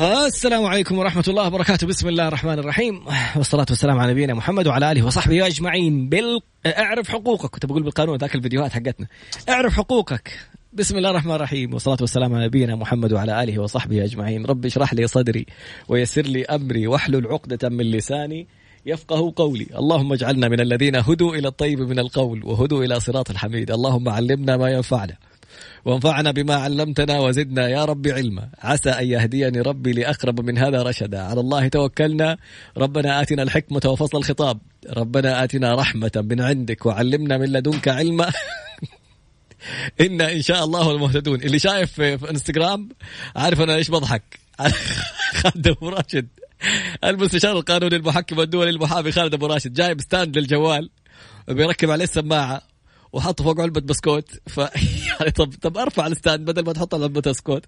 السلام عليكم ورحمة الله وبركاته. بسم الله الرحمن الرحيم. والصلاة والسلام على نبينا محمد وعلى آله وصحبه أجمعين. بال... اعرف حقوقك. كنت بقول بالقانون ذاك الفيديوهات حقتنا. اعرف حقوقك. بسم الله الرحمن الرحيم. والصلاة والسلام على نبينا محمد وعلى آله وصحبه أجمعين. رب اشرح لي صدري ويسر لي أمري واحلل عقدة من لساني يفقه قولي. اللهم اجعلنا من الذين هدوا إلى الطيب من القول وهدوا إلى صراط الحميد. اللهم علمنا ما ينفعنا وانفعنا بما علمتنا وزدنا يا رب علما. عسى أن يهديني ربي لأقرب من هذا رشدا. على الله توكلنا. ربنا آتنا الحكمة وفصل الخطاب. ربنا آتنا رحمة من عندك وعلمنا من لدنك علما. إنا إن شاء الله المهتدون. اللي شايف في إنستغرام عارف أنا إيش بضحك. خالد أبو راشد. المستشار القانوني المحكم الدولي المحامي خالد أبو راشد. جايب ستاند للجوال. بيركب عليه السماعة. وحط فوق علبة بسكوت. ف يعني طب طب أرفع ال stand بدل ما تحط علبة بسكوت.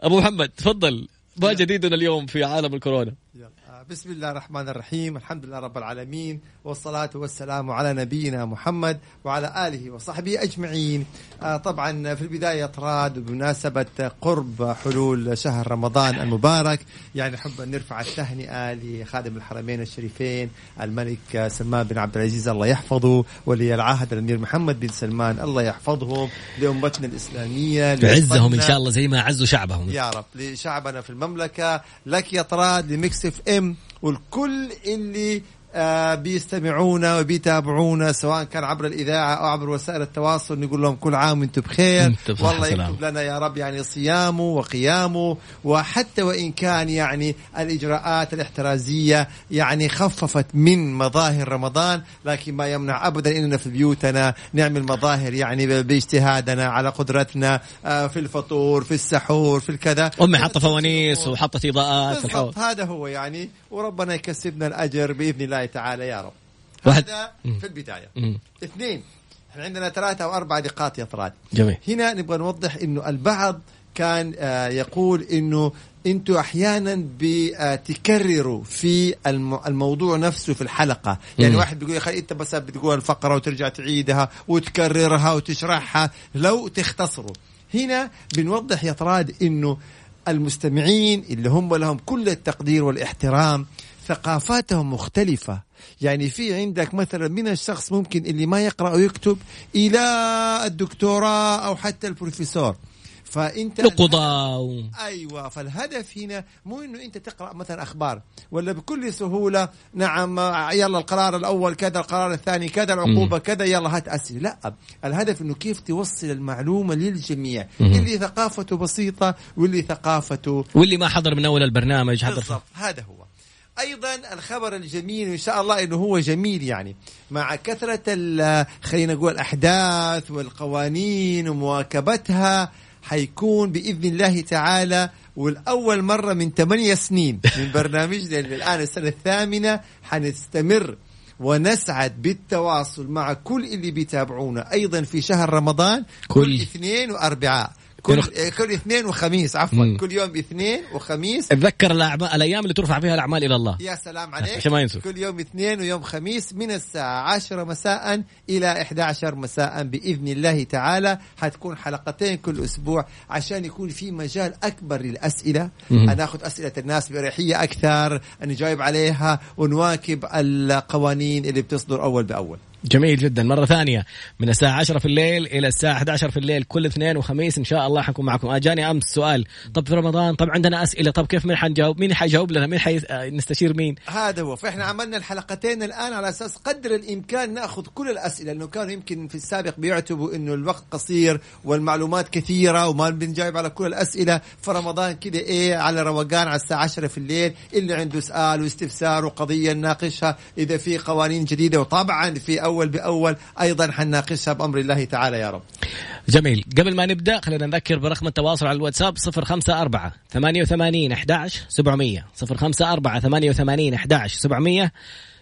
أبو محمد تفضل. ما جديدنا اليوم في عالم الكورونا. بسم الله الرحمن الرحيم الحمد لله رب العالمين والصلاة والسلام على نبينا محمد وعلى آله وصحبه أجمعين. آه، طبعا في البداية طراد بمناسبة قرب حلول شهر رمضان المبارك يعني نحب أن نرفع التهنئة لخادم الحرمين الشريفين الملك سلمان بن عبد العزيز الله يحفظه ولي العهد الأمير محمد بن سلمان الله يحفظهم لأمتنا الإسلامية يعزهم إن شاء الله زي ما عزوا شعبهم. يا رب لشعبنا في المملكة. لك يا طراد لمكس إف إم والكل اللي بيستمعونا وبيتابعونا سواء كان عبر الإذاعة أو عبر وسائل التواصل نقول لهم كل عام وأنتم بخير. والله يكتب لنا يا رب يعني صيامه وقيامه وحتى وإن كان يعني الإجراءات الاحترازية يعني خففت من مظاهر رمضان لكن ما يمنع ابدا إننا في بيوتنا نعمل مظاهر يعني باجتهادنا على قدرتنا آه في الفطور في السحور في الكذا. أمي حاطة فوانيس وحطت إضاءات هذا هو يعني. وربنا يكسبنا الأجر بإذن الله. تعالى يا رب. واحد. هذا في البداية. مم. اثنين إحنا عندنا ثلاثة أو أربع نقاط يا طراد جميل. هنا نبغى نوضح إنه البعض كان آه يقول إنه أنتوا أحيانا بتكرروا في الموضوع نفسه في الحلقة. يعني مم. واحد بيقول يا أخي أنت بس بتقول الفقرة وترجع تعيدها وتكررها وتشرحها. لو تختصروا. هنا بنوضح يا طراد إنه المستمعين اللي هم لهم كل التقدير والاحترام ثقافاتهم مختلفة. يعني في عندك مثلا من الشخص ممكن اللي ما يقرأ ويكتب إلى الدكتوراه أو حتى البروفيسور. فأنت القضاء و... أيوه فالهدف هنا مو إنه أنت تقرأ مثلا أخبار ولا بكل سهولة نعم يلا القرار الأول كذا القرار الثاني كذا العقوبة كذا يلا هات أسئلة. لا الهدف إنه كيف توصل المعلومة للجميع. مم. اللي ثقافته بسيطة واللي ثقافته واللي ما حضر من أول البرنامج حضر بالضبط هذا هو. أيضا الخبر الجميل وان شاء الله إنه هو جميل يعني مع كثرة خلينا نقول الأحداث والقوانين ومواكبتها حيكون بإذن الله تعالى والأول مرة من ثمانية سنين من برنامجنا الآن. السنة الثامنة حنستمر ونسعد بالتواصل مع كل اللي بيتابعونا أيضا في شهر رمضان كل, كل. اثنين وأربعاء. كل كل اثنين وخميس عفوا مم. كل يوم اثنين وخميس. تذكر الأعمال الأيام اللي ترفع فيها الأعمال إلى الله. يا سلام عليك. عشان ما ينسوا. كل يوم اثنين ويوم خميس من الساعة 10 مساء إلى 11 مساء بإذن الله تعالى. حتكون حلقتين كل أسبوع عشان يكون في مجال أكبر للأسئلة. ناخذ أسئلة الناس بأريحية أكثر نجاوب عليها ونواكب القوانين اللي بتصدر أول بأول. جميل جدا. مرة ثانية من الساعة 10 في الليل إلى الساعة 11 في الليل كل اثنين وخميس إن شاء الله حنكون معكم. أجاني أمس سؤال. طب في رمضان؟ طب عندنا أسئلة. طب كيف من حنجاوب؟ مين حيجاوب لنا؟ مين حي... نستشير مين؟ هذا هو. فإحنا عملنا الحلقتين الآن على أساس قدر الإمكان نأخذ كل الأسئلة لأنه كانوا يمكن في السابق بيعتبوا إنه الوقت قصير والمعلومات كثيرة وما بنجاوب على كل الأسئلة. فرمضان كده إيه على روقان على الساعة 10 في الليل اللي عنده سؤال واستفسار وقضية نناقشها إذا في قوانين جديدة. وطبعا في أول بأول أيضا حنناقشها بأمر الله تعالى يا رب. جميل، قبل ما نبدأ خلينا نذكر برقم التواصل على الواتساب 054 88 11 700 054 88 11 700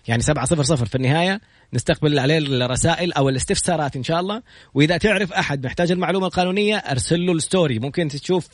يعني 700 في النهاية. نستقبل عليه الرسائل أو الاستفسارات إن شاء الله. وإذا تعرف أحد محتاج المعلومة القانونية أرسل له ال story. ممكن تشوف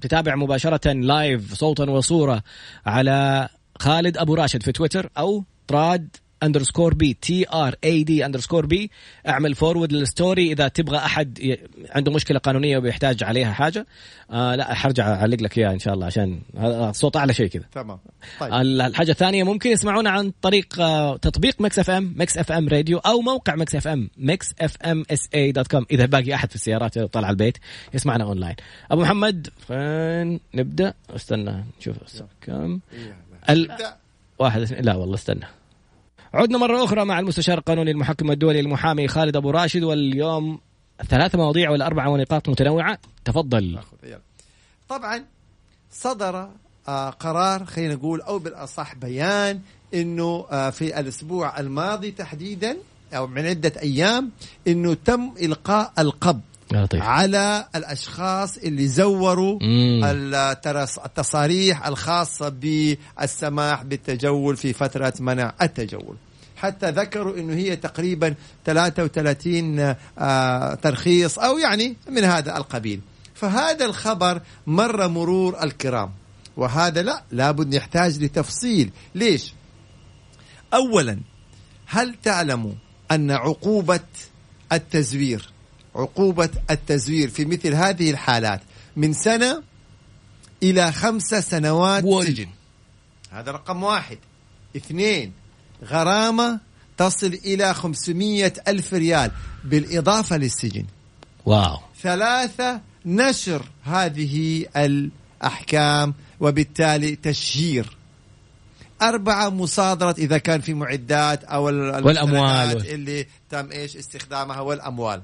تتابع مباشرة live صوتا وصورة على خالد أبو راشد في تويتر أو طراد underscore B T R A D underscore B اعمل forward لل story إذا تبغى أحد ي... عنده مشكلة قانونية وبيحتاج عليها حاجة آه لا حرجع أعلق لك إياها إن شاء الله عشان الصوت أعلى شيء كذا. تمام. طيب. الحاجة الثانية ممكن يسمعونا عن طريق آه تطبيق Mix FM Mix FM radio أو موقع Mix FM Mix FM SA dot com. إذا باقي أحد في السيارات طلع البيت يسمعنا أونلاين. أبو محمد فين؟ نبدأ. استنى نشوف. كم؟ ال... واحد لا والله استنى. عدنا مرة أخرى مع المستشار القانوني المحكم الدولي المحامي خالد أبو راشد واليوم ثلاث مواضيع ولا أربع ونقاط متنوعة. تفضل. طبعا صدر آه قرار خلينا نقول أو بالأصح بيان أنه آه في الأسبوع الماضي تحديدا أو من عدة أيام أنه تم إلقاء القبض. لطيف. على الأشخاص اللي زوروا التصاريح الخاصة بالسماح بالتجول في فترة منع التجول. حتى ذكروا إنه هي تقريبا 33 آه ترخيص أو يعني من هذا القبيل. فهذا الخبر مر مرور الكرام. وهذا لا لابد يحتاج لتفصيل. ليش؟ اولا هل تعلموا أن عقوبة التزوير عقوبة التزوير في مثل هذه الحالات من سنة إلى خمسة سنوات. سجن هذا رقم واحد. اثنين غرامة تصل إلى خمسمية ألف ريال بالإضافة للسجن. واو. ثلاثة نشر هذه الأحكام وبالتالي تشهير. أربعة مصادرة إذا كان في معدات أو والأموال. اللي تم إيش؟ استخدامها والأموال.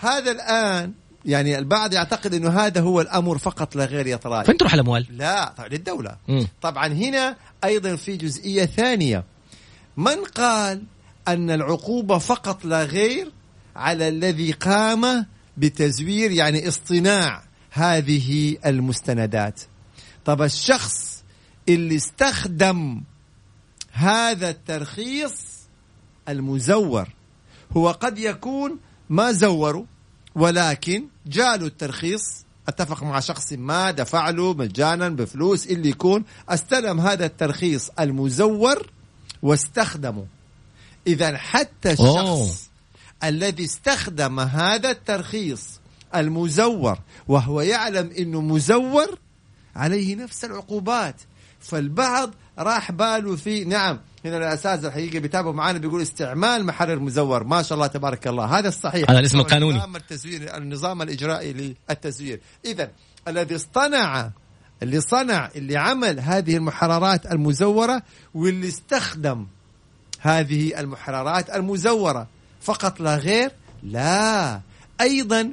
هذا الآن يعني البعض يعتقد إنه هذا هو الأمر فقط لا غير يا طلال فين تروح الأموال؟ لا للدوله م. طبعا هنا أيضا في جزئية ثانية من قال أن العقوبة فقط لا غير على الذي قام بتزوير يعني اصطناع هذه المستندات طب الشخص اللي استخدم هذا الترخيص المزور هو قد يكون ما زوروا ولكن جاله الترخيص أتفق مع شخص ما دفع له مجانا بفلوس اللي يكون استلم هذا الترخيص المزور واستخدمه إذا حتى الشخص أوه. الذي استخدم هذا الترخيص المزور وهو يعلم إنه مزور عليه نفس العقوبات فالبعض راح باله في نعم هنا الاساتذه الحقيقة بيتابعوا معنا بيقول استعمال محرر مزور. ما شاء الله تبارك الله. هذا الصحيح. هذا الاسم القانوني. النظام التزوير النظام الإجرائي للتزوير. اذا الذي اصطنع اللي صنع اللي عمل هذه المحررات المزورة واللي استخدم هذه المحررات المزورة. فقط لا غير لا. أيضا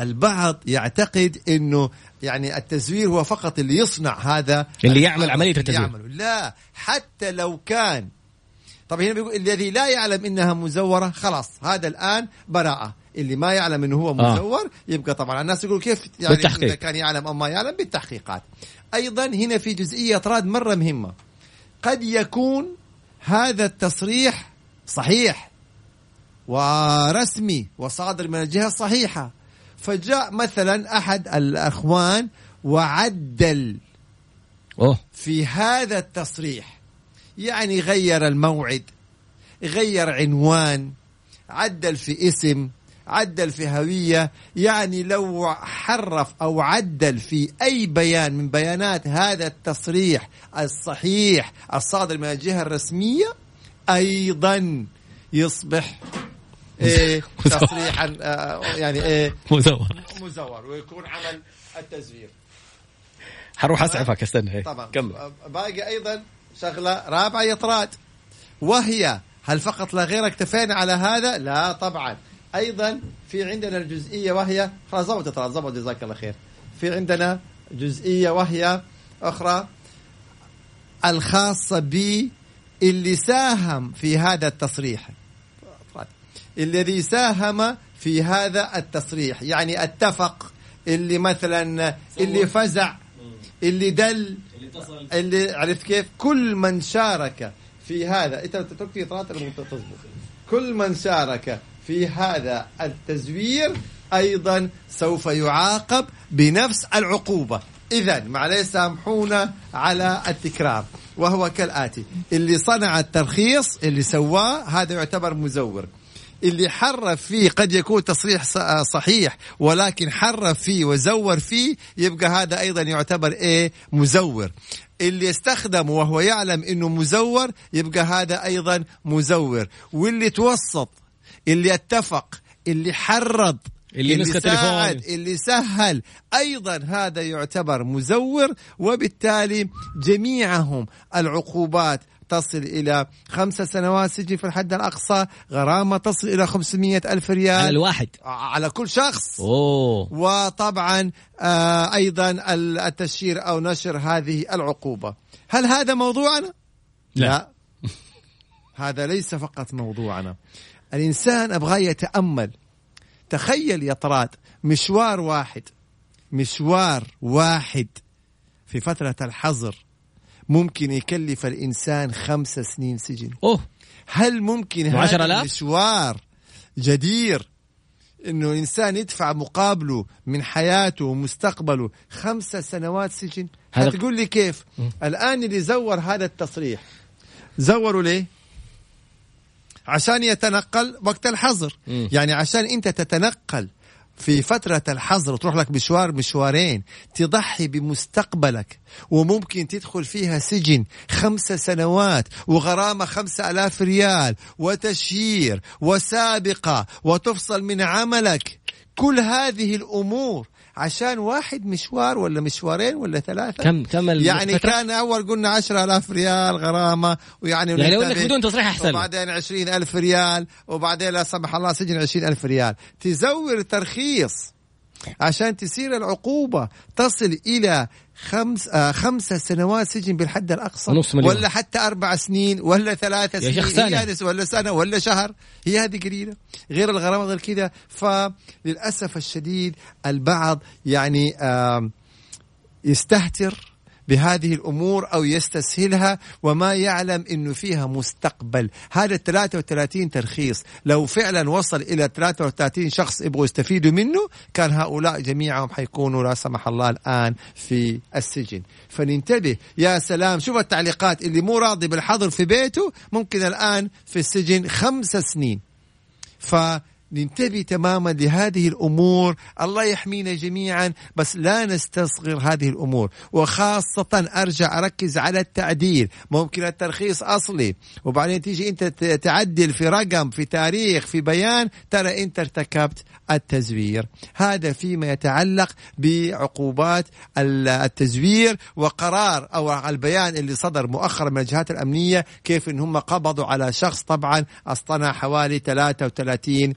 البعض يعتقد إنه يعني التزوير هو فقط اللي يصنع هذا اللي يعمل عملية التزوير. لا حتى لو كان. طب هنا بيقول الذي لا يعلم إنها مزورة خلاص هذا الآن براءة. اللي ما يعلم إنه هو آه. مزور آه. يبقى طبعا الناس يقول كيف يعني بالتحقيق. إذا كان يعلم أو ما يعلم؟ بالتحقيقات. أيضا هنا في جزئية راد مرة مهمة. قد يكون هذا التصريح صحيح ورسمي وصادر من الجهة الصحيحة. فجاء مثلا أحد الأخوان وعدل أوه. في هذا التصريح يعني غير الموعد غير عنوان عدل في اسم عدل في هوية يعني لو حرف أو عدل في أي بيان من بيانات هذا التصريح الصحيح الصادر من الجهة الرسمية أيضا يصبح إيه تصريحا آه، يعني إيه. مزور. مزور ويكون عمل التزوير. حروح أسعفك استنى إيه. طبعا كمل. باقي أيضا شغلة رابعة يطراد وهي هل فقط لا غير اكتفينا على هذا؟ لا طبعا. أيضا في عندنا الجزئية وهي خلاص ضبط إطراد ضبط جزاك الله خير. في عندنا جزئية وهي أخرى الخاصة ب اللي ساهم في هذا التصريح. الذي ساهم في هذا التصريح. يعني اتفق اللي مثلا اللي فزع اللي دل اللي عرفت كيف؟ كل من شارك في هذا. إنت تركي تظبط كل من شارك في هذا التزوير أيضا سوف يعاقب بنفس العقوبة. اذا معليش سامحونا على التكرار. وهو كالآتي. اللي صنع الترخيص اللي سواه هذا يعتبر مزور. اللي حرف فيه قد يكون تصريح صحيح ولكن حرف فيه وزور فيه يبقى هذا أيضا يعتبر إيه؟ مزور. اللي استخدمه وهو يعلم إنه مزور يبقى هذا أيضا مزور. واللي توسط اللي اتفق اللي حرض اللي, اللي ساعد التليفون. اللي سهل أيضا هذا يعتبر مزور. وبالتالي جميعهم العقوبات تصل إلى خمس سنوات سجن في الحد الأقصى غرامة تصل إلى 500 ألف ريال. على الواحد. على كل شخص. أوه. وطبعا آه أيضا التشهير أو نشر هذه العقوبة. هل هذا موضوعنا؟ لا. لا. هذا ليس فقط موضوعنا. الإنسان أبغى يتأمل. تخيل يا طراد مشوار واحد. مشوار واحد في فترة الحظر. ممكن يكلف الإنسان خمس سنين سجن. أوه. هل ممكن هذا؟ المشوار جدير؟ إنه إنسان يدفع مقابله من حياته ومستقبله خمسة سنوات سجن؟ هتقول لي كيف؟ الآن اللي زور هذا التصريح. زوروا ليه؟ عشان يتنقل وقت الحظر. يعني عشان أنت تتنقل في فترة الحظر وتروح لك مشوار مشوارين تضحي بمستقبلك وممكن تدخل فيها سجن خمسة سنوات وغرامة خمسة ألاف ريال وتشهير وسابقة وتفصل من عملك. كل هذه الأمور عشان واحد مشوار ولا مشوارين ولا ثلاثة كم كم يعني الفترة؟ كان أول قلنا عشرة ألاف ريال غرامة ويعني يعني لو إنك. بدون تصريح أحسن. وبعدين عشرين ألف ريال وبعدين لا سمح الله سجن عشرين ألف ريال تزور ترخيص عشان تصير العقوبة تصل إلى خمس آه خمسة سنوات سجن بالحد الأقصى ونص مليون. ولا حتى أربع سنين ولا ثلاثة يا سنين شيخ سنة. ولا سنة ولا شهر هي هذه قليلة غير الغرامة غير كذا فللأسف الشديد البعض يعني آم يستهتر بهذه الأمور أو يستسهلها وما يعلم إنه فيها مستقبل، هذا ال 33 ترخيص. لو فعلا وصل إلى 33 شخص يبغوا يستفيدوا منه كان هؤلاء جميعهم حيكونوا لا سمح الله الآن في السجن، فننتبه. يا سلام شوف التعليقات اللي مو راضي بالحظر في بيته ممكن الآن في السجن خمس سنين. فننتبه تماما لهذه الأمور. الله يحمينا جميعا بس لا نستصغر هذه الأمور. وخاصة أرجع أركز على التعديل. ممكن الترخيص أصلي. وبعدين تيجي أنت تعدل في رقم في تاريخ في بيان. ترى أنت ارتكبت التزوير. هذا فيما يتعلق بعقوبات ال- التزوير وقرار أو البيان اللي صدر مؤخرا من الجهات الأمنية كيف إن هم قبضوا على شخص. طبعا أصطنع حوالي 33 آم، آم،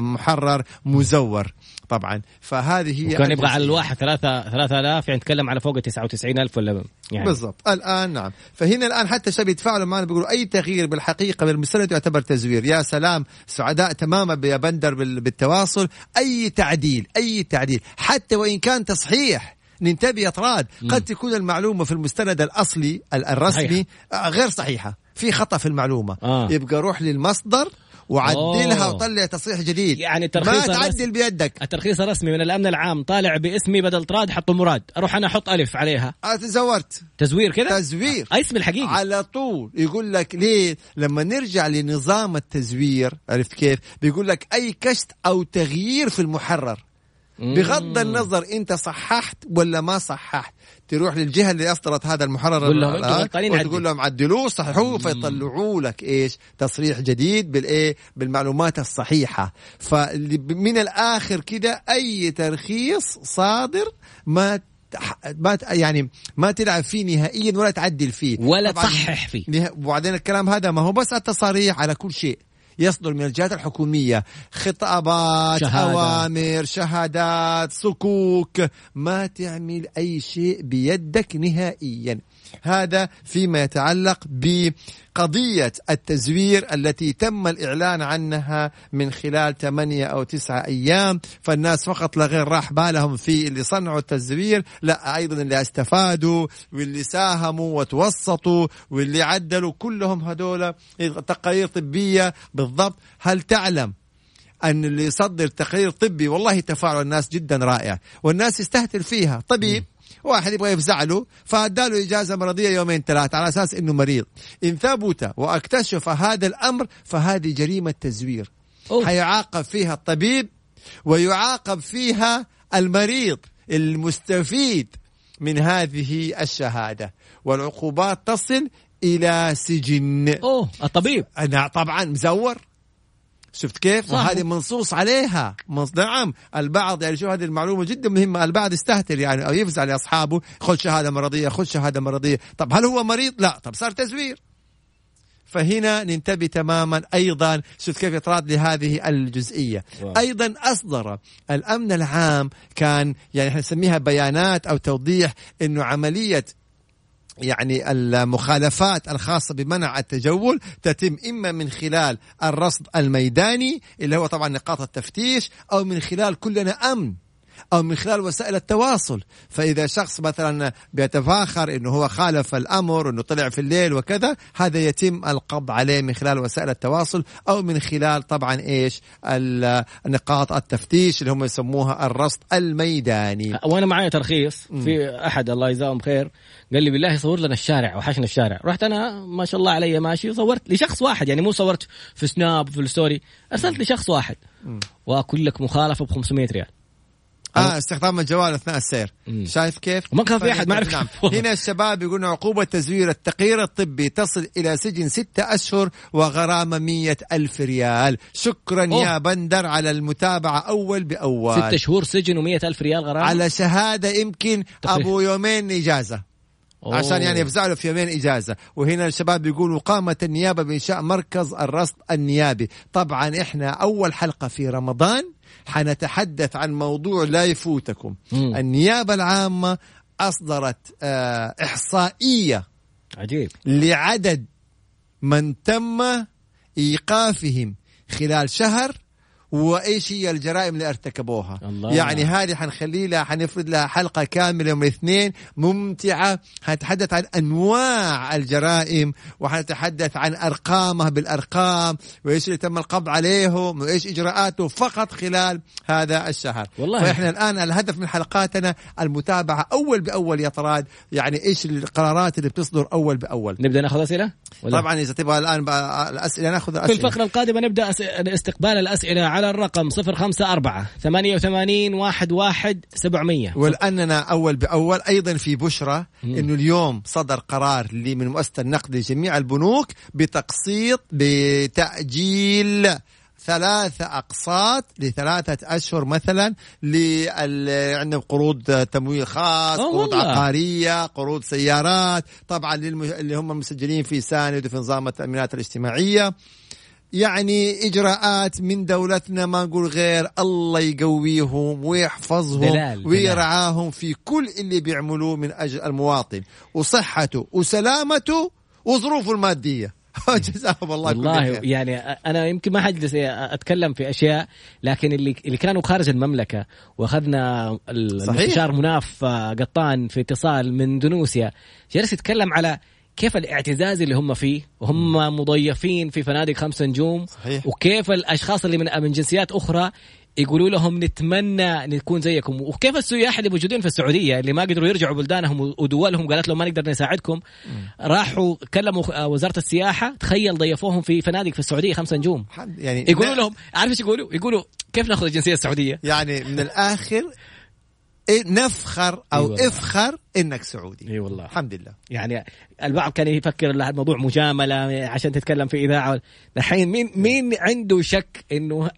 محرر مزور طبعا. فهذه هي وكان يبغى على. الواحد ثلاثة ثلاثة آلاف يعني نتكلم على فوق 99 ألف ولا يعني. بالضبط. الآن نعم. فهنا الآن حتى الشباب يتفاعلوا معنا بيقولوا أي تغيير بالحقيقة بالمستند يعتبر تزوير؟ يا سلام سعداء تماما يا بندر بال- بالتواصل. أي تعديل أي تعديل. حتى وإن كان تصحيح ننتبه يا طراد قد تكون المعلومة في المستند الأصلي ال- الرسمي آه، غير صحيحة. في خطأ في المعلومة. آه. يبقى روح للمصدر وعدلها أوه. وطلع تصحيح جديد. يعني ما تعدل بيدك. الترخيص الرسمي من الأمن العام طالع باسمي بدل طراد حطوا مراد. أروح أنا أحط ألف عليها. آه، تزورت تزوير كذا؟ تزوير. آه، اسمي الحقيقي. على طول. يقول لك ليه؟ لما نرجع لنظام التزوير عرفت كيف؟ بيقول لك أي كشت أو تغيير في المحرر. بغض النظر أنت صححت ولا ما صححت. تروح للجهة اللي أصدرت هذا المحرر قول لهم غلطانين وتقول. لهم عدلوه صححوه فيطلعوا لك إيش؟ تصريح جديد بالإيه؟ بالمعلومات الصحيحة. فمن الآخر كده أي ترخيص صادر ما ما يعني ما تلعب فيه نهائيا ولا تعدل فيه. ولا تصحح فيه. وبعدين الكلام هذا ما هو بس التصاريح على كل شيء. يصدر من الجهات الحكومية. خطابات شهادة. أوامر شهادات صكوك. ما تعمل أي شيء بيدك نهائيا. هذا فيما يتعلق بقضية التزوير التي تم الإعلان عنها من خلال 8 أو 9 أيام فالناس فقط لا غير راح بالهم في اللي صنعوا التزوير لا أيضا اللي استفادوا واللي ساهموا وتوسطوا واللي عدلوا كلهم هذول تقارير طبية. بالضبط. هل تعلم أن اللي يصدر تقرير طبي والله تفاعل الناس جدا رائع والناس يستهتر فيها؟ طبيب واحد يبغى يفزع له فاداله إجازة مرضية يومين ثلاثة على أساس إنه مريض. إن ثبت وأكتشف هذا الأمر فهذه جريمة تزوير. أوه. حيعاقب فيها الطبيب ويعاقب فيها المريض المستفيد من هذه الشهادة. والعقوبات تصل إلى سجن. أوه الطبيب. أنا طبعا مزور. شفت كيف؟ صح. وهذه منصوص عليها منص... نعم البعض يعني شو هذه المعلومة جدا مهمة البعض يستهتر يعني أو يفزع لأصحابه خذ شهادة مرضية خذ شهادة مرضية طب هل هو مريض؟ لا طب صار تزوير فهنا ننتبه تماما أيضا شوف كيف يطراد لهذه الجزئية واو. أيضا أصدر الأمن العام كان يعني إحنا نسميها بيانات أو توضيح إنه عملية يعني المخالفات الخاصة بمنع التجول تتم إما من خلال الرصد الميداني اللي هو طبعا نقاط التفتيش أو من خلال كلنا أمن أو من خلال وسائل التواصل. فإذا شخص مثلا بيتفاخر أنه هو خالف الأمر أنه طلع في الليل وكذا هذا يتم القبض عليه من خلال وسائل التواصل أو من خلال طبعا إيش؟ ال- نقاط التفتيش اللي هم يسموها الرصد الميداني. وأنا معي ترخيص في أحد الله يجزاهم خير قال لي بالله صور لنا الشارع وحشنا الشارع. رحت أنا ما شاء الله علي ماشي وصورت لشخص واحد يعني مو صورت في سناب في ال story أرسلت لشخص واحد. واكل لك مخالفة ب 500 ريال. آه استخدام الجوال أثناء السير مم. شايف كيف؟ وما كان في أحد ما عرف نعم. هنا الشباب يقولون عقوبة تزوير التقرير الطبي تصل إلى سجن ستة أشهر وغرامة مية ألف ريال شكرا أوه. يا بندر على المتابعة أول بأول ست شهور سجن و ألف ريال غرامة على شهادة يمكن تقرير. أبو يومين إجازة أوه. عشان يعني يفزع له في يومين إجازة وهنا الشباب يقولوا قامت النيابة بإنشاء مركز الرصد النيابي طبعا إحنا أول حلقة في رمضان حنتحدث عن موضوع لا يفوتكم مم. النيابة العامة أصدرت آه إحصائية عجيب لعدد من تم إيقافهم خلال شهر وإيش هي الجرائم اللي ارتكبوها؟ الله. يعني هذه حنخلي لها حنفرد لها حلقة كاملة يوم الاثنين ممتعة. حنتحدث عن أنواع الجرائم وحنتحدث عن ارقامها بالأرقام وإيش اللي تم القبض عليهم وإيش إجراءاته فقط خلال هذا الشهر. والله. فإحنا الآن الهدف من حلقاتنا المتابعة أول بأول يا طراد. يعني إيش القرارات اللي بتصدر أول بأول؟ نبدأ نأخذ أسئلة؟ ولا؟ طبعا إذا تبغى الآن الأسئلة نأخذ في الأسئلة. الفقرة القادمة نبدأ أس... استقبال الأسئلة على الرقم 054 88 11 700 ولاننا أول بأول أيضا في بشرى إنه اليوم صدر قرار من مؤسسة النقد لجميع البنوك بتقسيط بتأجيل ثلاثة أقساط لثلاثة أشهر مثلا. عندهم قروض تمويل خاص قروض. عقارية قروض سيارات طبعا للم... اللي هم المسجلين في ساند وفي نظام التأمينات الاجتماعية يعني إجراءات من دولتنا ما نقول غير الله يقويهم ويحفظهم دلال، ويرعاهم في كل اللي بيعملوه من أجل المواطن. وصحته وسلامته وظروفه المادية. جزاهم الله كل والله يعني أنا يمكن ما حجلس أتكلم في أشياء لكن اللي اللي كانوا خارج المملكة وأخذنا. المستشار مناف آه، قطان في اتصال من اندونيسيا جلس يتكلم على كيف الاعتزاز اللي هم فيه وهم مضيفين في فنادق خمسة نجوم صحيح. وكيف الأشخاص اللي من من جنسيات أخرى يقولوا لهم نتمنى نكون زيكم وكيف السياح اللي موجودين في السعودية اللي ما قدروا يرجعوا بلدانهم ودولهم قالت لهم ما نقدر نساعدكم راحوا كلموا آه، وزارة السياحة تخيل ضيفوهم في فنادق في السعودية خمسة نجوم يعني يقولوا لهم عارف إيش يقولوا؟ يقولوا كيف نأخذ الجنسية السعودية؟ يعني من الآخر نفخر أو أي والله. إفخر إنك سعودي. إي والله. الحمد لله. يعني البعض كان يفكر الموضوع مجاملة عشان تتكلم في إذاعة. الحين مين مين عنده شك إنه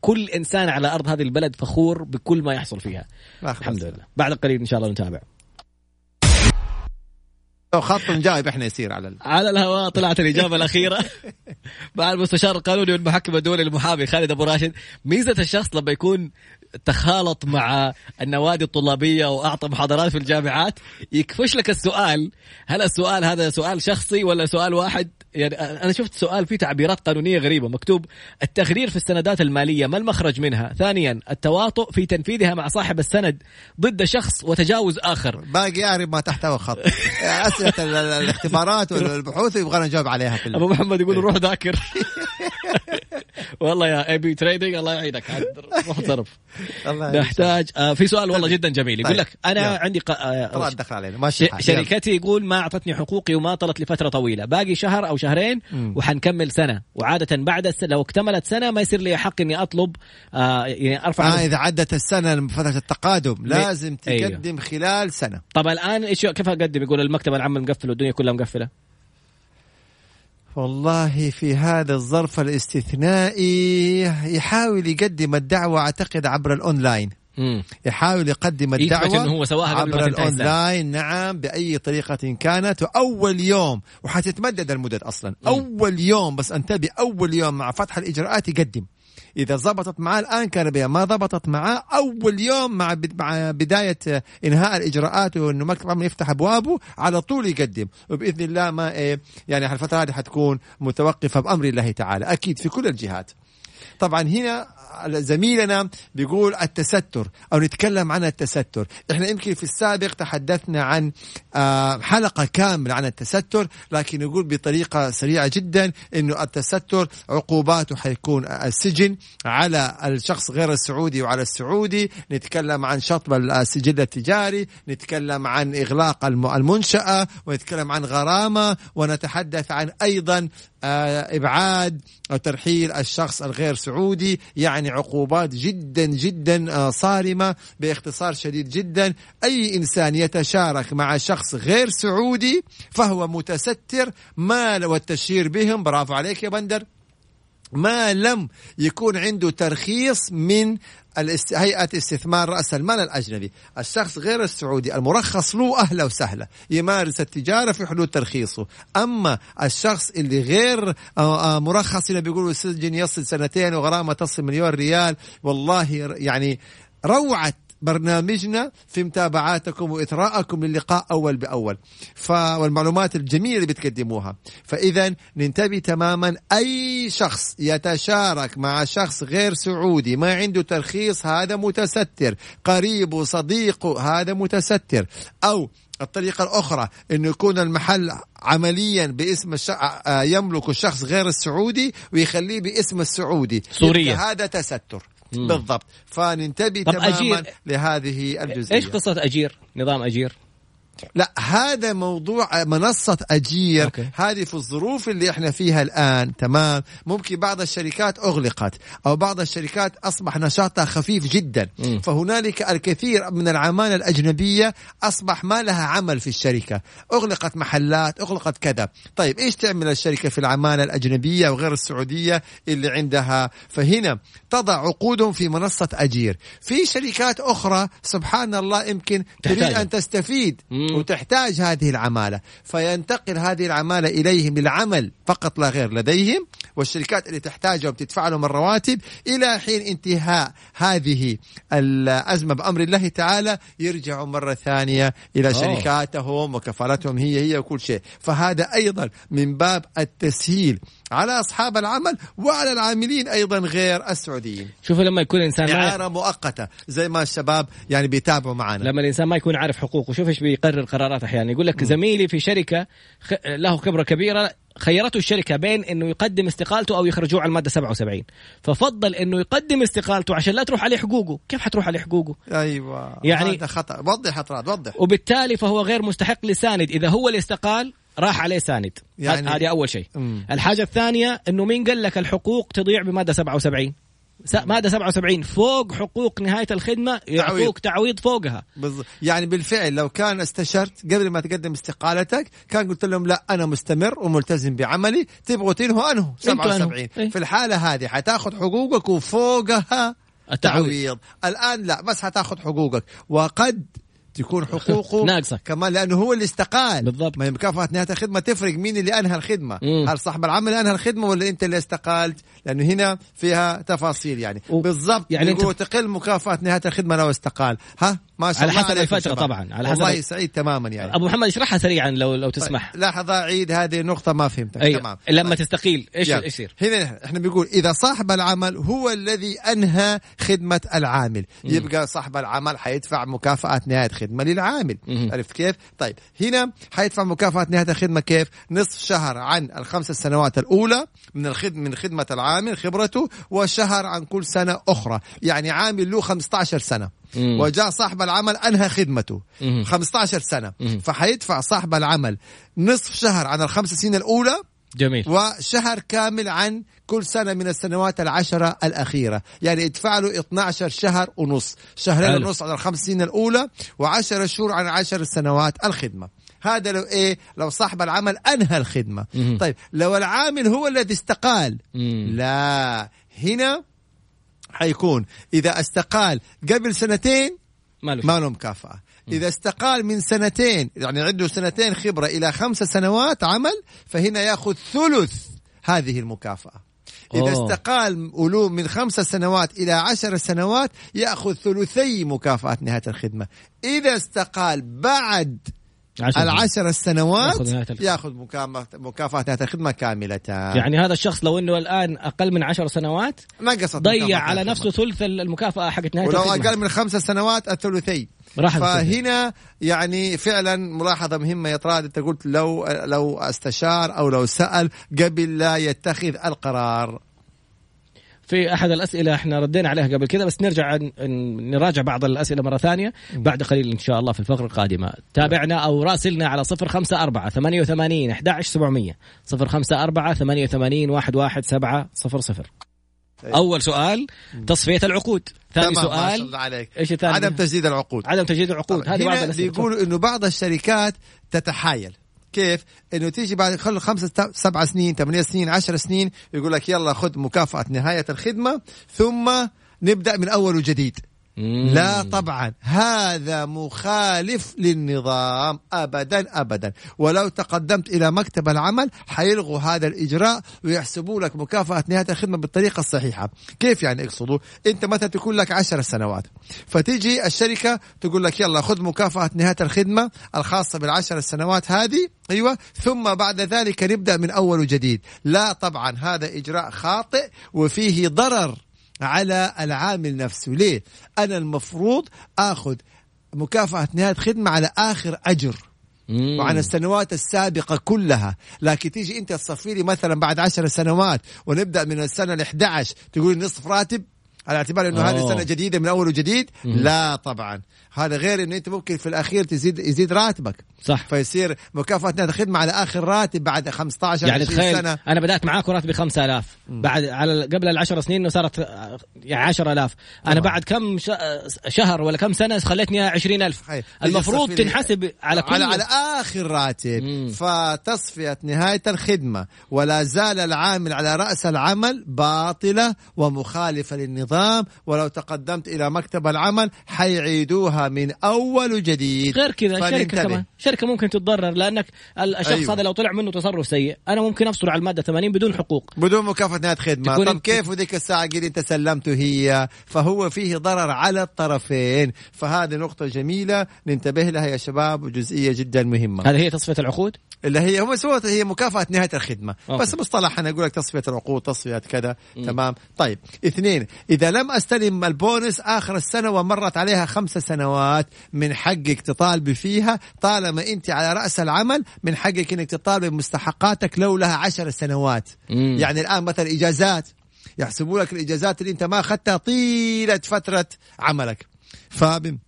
كل إنسان على أرض هذه البلد فخور بكل ما يحصل فيها. الحمد لله. بعد قليل إن شاء الله نتابع. لو خط نجاوب إحنا يصير على ال... على الهواء طلعت الإجابة الأخيرة. مع المستشار القانوني والمحكم الدولي المحامي خالد أبو راشد ميزة الشخص لما يكون تخالط مع النوادي الطلابية وأعطى محاضرات في الجامعات. يكفش لك السؤال. هل السؤال هذا سؤال شخصي ولا سؤال واحد؟ يعني أنا شفت سؤال فيه تعبيرات قانونية غريبة مكتوب. التغرير في السندات المالية ما المخرج منها؟ ثانيا التواطؤ في تنفيذها مع صاحب السند ضد شخص وتجاوز آخر. باقي اعرف ما تحتوى خط أسئلة ال- ال- الاختبارات والبحوث يبغى نجاوب عليها في أبو محمد يقول روح ذاكر. والله يا اي بي تريدنج الله يعينك محترف. نحتاج آه في سؤال والله جدا جميل يقول طيب. لك أنا. عندي. آه طلع الدخل علينا ماشي. شركتي يقول ما أعطتني حقوقي وماطلت لفترة طويلة باقي شهر أو شهرين. وحنكمل سنة وعادة بعد السنة لو اكتملت سنة ما يصير لي حق إني أطلب آه يعني أرفع آه إذا عدت السنة فتره التقادم لازم أيوه. تقدم خلال سنة طب الآن إيش كيف أقدم يقول المكتب العام مقفل والدنيا كلها مقفلة والله في هذا الظرف الاستثنائي يحاول يقدم الدعوة أعتقد عبر الأونلاين. امم يحاول يقدم يثبت الدعوة إنه هو سواها عبر. الأونلاين. نعم بأي طريقة كانت. وأول يوم وحتتمدد المدد أصلا. أول يوم بس أنتبه أول يوم مع فتح الإجراءات يقدم. إذا ضبطت معاه الآن كان بها ما ضبطت معاه أول يوم مع بد- مع بداية إنهاء الإجراءات وإنه مكتب يفتح أبوابه على طول يقدم. وبإذن الله ما إيه يعني الفترة هذه حتكون متوقفة بأمر الله تعالى أكيد في كل الجهات. طبعا هنا زميلنا بيقول التستر أو نتكلم عن التستر. إحنا يمكن في السابق تحدثنا عن آه، حلقة كاملة عن التستر لكن يقول بطريقة سريعة جدا إنه التستر عقوباته حيكون السجن على الشخص غير السعودي وعلى السعودي. نتكلم عن شطب السجل التجاري نتكلم عن إغلاق الم- المنشأة ونتكلم عن غرامة ونتحدث عن أيضا إبعاد أو ترحيل الشخص الغير سعودي يعني عقوبات جدا جدا آه، صارمة باختصار شديد جدا. أي إنسان يتشارك مع شخص غير سعودي فهو متستر ما والتشهير بهم برافو عليك يا بندر ما لم يكون عنده ترخيص من هيئة استثمار رأس المال الأجنبي. الشخص غير السعودي المرخص له أهلا وسهلا يمارس التجارة في حدود ترخيصه. أما الشخص اللي غير آه، آه، مرخص اللي بيقولوا السجن يصل سنتين وغرامة تصل مليون ريال والله يعني روعة برنامجنا في متابعاتكم وإثراءكم للقاء أول بأول. ف والمعلومات الجميلة اللي بتقدموها. فاذا ننتبه تماما. أي شخص يتشارك مع شخص غير سعودي ما عنده ترخيص هذا متستر. قريبه صديقه هذا متستر. أو الطريقة الأخرى أنه يكون المحل عمليا باسم الش... آه، يملك الشخص غير السعودي ويخليه باسم السعودي. سوريا. هذا تستر. بالضبط. فننتبه تماما أجير. لهذه الجزئية. إيش قصة أجير؟ نظام أجير؟ لا هذا موضوع منصة أجير. أوكي. هذه في الظروف اللي إحنا فيها الآن. تمام؟ ممكن بعض الشركات أغلقت أو بعض الشركات أصبح نشاطها خفيف جدا. مم. فهنالك الكثير من العمالة الأجنبية أصبح ما لها عمل في الشركة. أغلقت محلات أغلقت كذا. طيب إيش تعمل الشركة في العمالة الأجنبية وغير السعودية اللي عندها؟ فهنا تضع عقودهم في منصة أجير. في شركات أخرى سبحان الله يمكن تريد. أن تستفيد. مم. وتحتاج هذه العمالة. فينتقل هذه العمالة إليهم للعمل فقط لا غير لديهم والشركات اللي تحتاجهم تدفع لهم الرواتب إلى حين انتهاء هذه الأزمة. بأمر الله تعالى يرجعوا مرة ثانية إلى أوه. شركاتهم وكفالتهم هي هي وكل شيء. فهذا أيضا من باب التسهيل على أصحاب العمل وعلى العاملين أيضا غير السعوديين. شوفوا لما يكون الانسان ما إعارة مؤقتة زي ما الشباب يعني بيتابعوا معنا. لما الإنسان ما يكون عارف حقوقه شوف إيش بيقرر قرارات أحيانا. يقول لك زميلي في شركة خ... له خبرة كبيرة خيرته الشركة بين إنه يقدم استقالته أو يخرجوه على المادة 77 ففضل إنه يقدم استقالته عشان لا تروح عليه حقوقه. كيف حتروح عليه حقوقه؟ أيوه. يعني- هذا خطأ. وضح اطراد وضح. وبالتالي فهو غير مستحق لساند. إذا هو اللي استقال راح عليه ساند. يعني- هذه أول شيء. الحاجة الثانية إنه مين قال لك الحقوق تضيع بمادة 77 س- مادة 77 فوق حقوق نهاية الخدمة يعطوك تعويض فوقها. بالض... يعني بالفعل لو كان استشرت قبل ما تقدم استقالتك كان قلت لهم لا أنا مستمر وملتزم بعملي تبغوا تنهوا أنهوا. إنتوا أنهوا. 77 إيه. في الحالة هذه حتاخذ حقوقك وفوقها التعويض. تعويض. الآن لا بس حتاخذ حقوقك. وقد تكون حقوقه ناقصة. كمان لأنه هو اللي استقال بالضبط. ما هي مكافأة نهاية الخدمة تفرق مين اللي أنهى الخدمة مم. هل صاحب العمل أنهى الخدمة ولا أنت اللي استقالت لأنه هنا فيها تفاصيل يعني. و- بالضبط يعني يعني أنت- تقل مكافاه نهاية الخدمة لو استقال ها؟ ما شاء على الله حسب عليكم الفترة شباب. طبعا، على حسب والله ال- سعيد تماما يعني. أبو محمد اشرحها سريعا لو لو تسمح. طيب، لحظة عيد هذه النقطة ما فهمتها أيوه تمام. لما طيب. تستقيل إيش. إيش يصير؟ هنا إحنا بنقول إذا صاحب العمل هو الذي أنهى خدمة العامل يبقى صاحب العمل حيدفع مكافاه نهاية خدمة للعامل. مم. عرفت كيف؟ طيب هنا حيدفع مكافاه نهاية الخدمة كيف؟ نصف شهر عن الخمس سنوات الأولى من الخدمه من خدمة العامل خبرته وشهر عن كل سنة أخرى يعني عامل له 15 سنة مم. وجاء صاحب العمل أنهى خدمته مم. 15 سنة مم. فحيدفع صاحب العمل نصف شهر عن الخمس سنين الأولى جميل وشهر كامل عن كل سنة من السنوات العشرة الأخيرة يعني يدفع له 12 شهر ونص شهرين. ونص على الخمس سنين الأولى وعشر شهور عن عشر سنوات الخدمة هذا لو إيه لو صاحب العمل أنهى الخدمة. مهم. طيب لو العامل هو الذي استقال. مم. لا هنا حيكون إذا استقال قبل سنتين ما له مكافأة إذا استقال من سنتين يعني عنده سنتين خبرة إلى خمس سنوات عمل فهنا يأخذ ثلث هذه المكافأة. إذا أوه. استقال ولو من خمس سنوات إلى عشر سنوات يأخذ ثلثي مكافأة نهاية الخدمة. إذا استقال بعد العشر السنوات الخدمة. يأخذ مكافأة نهاية الخدمة كاملة يعني هذا الشخص لو إنه الآن أقل من عشر سنوات نقصت ضيع مكافأة على. نفسه ثلث المكافأة حقت نهاية ولو الخدمة. أقل من خمس سنوات الثلثي راح. فهنا يعني فعلا ملاحظة مهمة يا طراد أنت قلت لو لو استشار أو لو سأل قبل لا يتخذ القرار في أحد الأسئلة إحنا ردينا عليها قبل كذا بس نرجع نراجع بعض الأسئلة مرة ثانية بعد قليل إن شاء الله في الفقرة القادمة. تابعنا أو راسلنا على 054 88 11 700 054 88 11700 أول سؤال تصفية العقود. ثاني تمام، ما شاء سؤال الله عليك. إيش الثاني؟ عدم تجديد العقود. عدم تجديد العقود. هذه بعض هنا الأسئلة. بيقولوا إنه بعض الشركات تتحايل. كيف؟ إنه تيجي بعد خل خمسة سبع سنين ثمانية سنين عشر سنين يقول لك يلا خذ مكافأة نهاية الخدمة ثم نبدأ من أول وجديد مم. لا طبعا. هذا مخالف للنظام. ابدا ابدا. ولو تقدمت إلى مكتب العمل حيلغوا هذا الإجراء ويحسبوا لك مكافأة نهاية الخدمة بالطريقة الصحيحة. كيف يعني يقصدوا؟ أنت مثلا تكون لك عشر سنوات. فتيجي الشركة تقول لك يلا خذ مكافأة نهاية الخدمة الخاصة بالعشر السنوات هذه. أيوه. ثم بعد ذلك نبدأ من أول وجديد. لا طبعا هذا إجراء خاطئ وفيه ضرر. على العامل نفسه. ليه؟ أنا المفروض آخذ مكافأة نهاية خدمة على آخر أجر. مم. وعن السنوات السابقة كلها. لكن تيجي أنت تصفي لي مثلا بعد عشر سنوات ونبدأ من السنة ال 11 تقول نصف راتب على اعتبار إنه هذه. سنة جديدة من أول وجديد؟ لا طبعا. هذا غير إنه أنت ممكن في الأخير تزيد يزيد راتبك. صح. فيصير مكافأة نهايه الخدمه على آخر راتب بعد 15 يعني 20 تخيل سنة. أنا بدأت معاك وراتبي 5000 بعد على قبل العشر سنين صارت آه، يعني 10000 أنا طبعاً. بعد كم شهر ولا كم سنة خلتني 20000 صحيح. المفروض تنحسب على كل على, على آخر راتب. مم. فتصفية نهاية الخدمة. ولا زال العامل على رأس العمل باطلة ومخالفة للنظام. ولو تقدمت إلى مكتب العمل حيعيدوها من أول وجديد غير كذا. الشركة كمان. شركة ممكن تتضرر لأنك ال- الشخص أيوة. هذا لو طلع منه تصرف سيء أنا ممكن أفصل على المادة 80 بدون حقوق. بدون مكافأة نهاية خدمة. طب أنت- كيف ذيك الساعة قل أنت سلمته هي فهو فيه ضرر على الطرفين. فهذه نقطة جميلة. ننتبه لها يا شباب وجزئية جدا مهمة. هذه هي تصفية العقود؟ اللي هي هو سوى هي مكافأة نهاية الخدمة. okay. بس مصطلح أنا أقول لك تصفية العقود تصفية كذا. تمام. طيب. اثنين إذا لم أستلم البونس آخر السنة ومرت عليها خمس سنوات. من حقك تطالبي فيها طالما أنت على رأس العمل من حقك أنك تطالبي بمستحقاتك لو لها عشر سنوات. مم. يعني الآن مثلا إجازات يحسبوا لك الإجازات اللي أنت ما أخذتها طيلة فترة عملك. فبم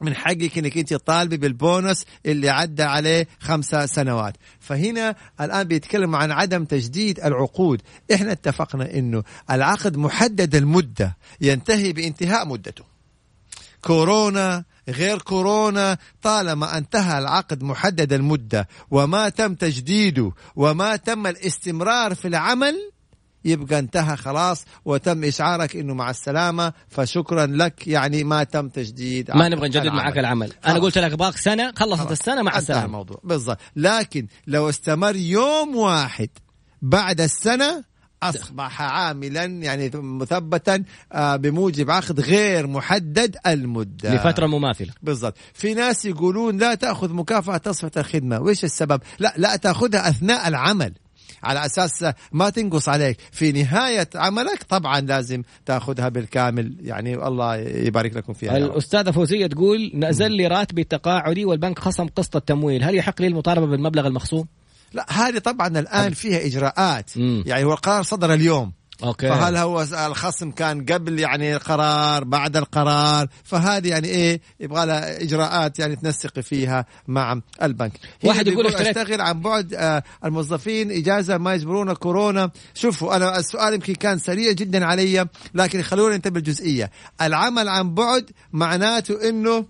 من حقك أنك أنت تطالبي بالبونص اللي عدى عليه خمسة سنوات. فهنا الآن بيتكلم عن عدم تجديد العقود. إحنا اتفقنا إنه العقد محدد المدة ينتهي بانتهاء مدته. كورونا غير كورونا طالما انتهى العقد محدد المدة وما تم تجديده وما تم الاستمرار في العمل يبقى انتهى خلاص وتم إشعارك إنه مع السلامة فشكرا لك يعني ما تم تجديد ما نبغى نجدد. معك العمل أنا خلاص. قلت لك ابغاك سنة خلصت خلاص. السنة مع انتهى السلامة الموضوع بالضبط لكن لو استمر يوم واحد بعد السنة أصبح عاملا يعني مثبتا آه، بموجب عقد غير محدد المدة. لفترة مماثلة. بالضبط. في ناس يقولون لا تأخذ مكافأة تصفية الخدمة. وش السبب؟ لا لا تأخذها أثناء العمل. على أساس ما تنقص عليك. في نهاية عملك طبعا لازم تأخذها بالكامل. يعني الله يبارك لكم فيها الأستاذة فوزية تقول نزل لي راتبي التقاعدي والبنك خصم قسط التمويل. هل يحق لي المطالبة بالمبلغ المخصوم؟ لا هذه طبعا الآن فيها إجراءات. مم. يعني هو القرار صدر اليوم. أوكي. فهل هو الخصم كان قبل يعني القرار بعد القرار؟ فهذه يعني إيه يبغى لها إجراءات يعني تنسقي فيها مع البنك. واحد يقول أشتغل عن بعد آه الموظفين إجازة ما يجبرون كورونا. شوفوا أنا السؤال يمكن كان سريع جدا علي لكن خلونا ننتبه الجزئيه العمل عن بعد معناته إنه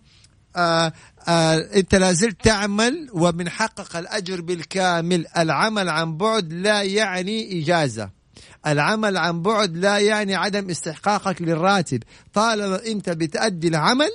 آه آه انت لازلت تعمل ومن حقق الأجر بالكامل. العمل عن بعد لا يعني إجازة. العمل عن بعد لا يعني عدم استحقاقك للراتب. طالما انت بتأدي العمل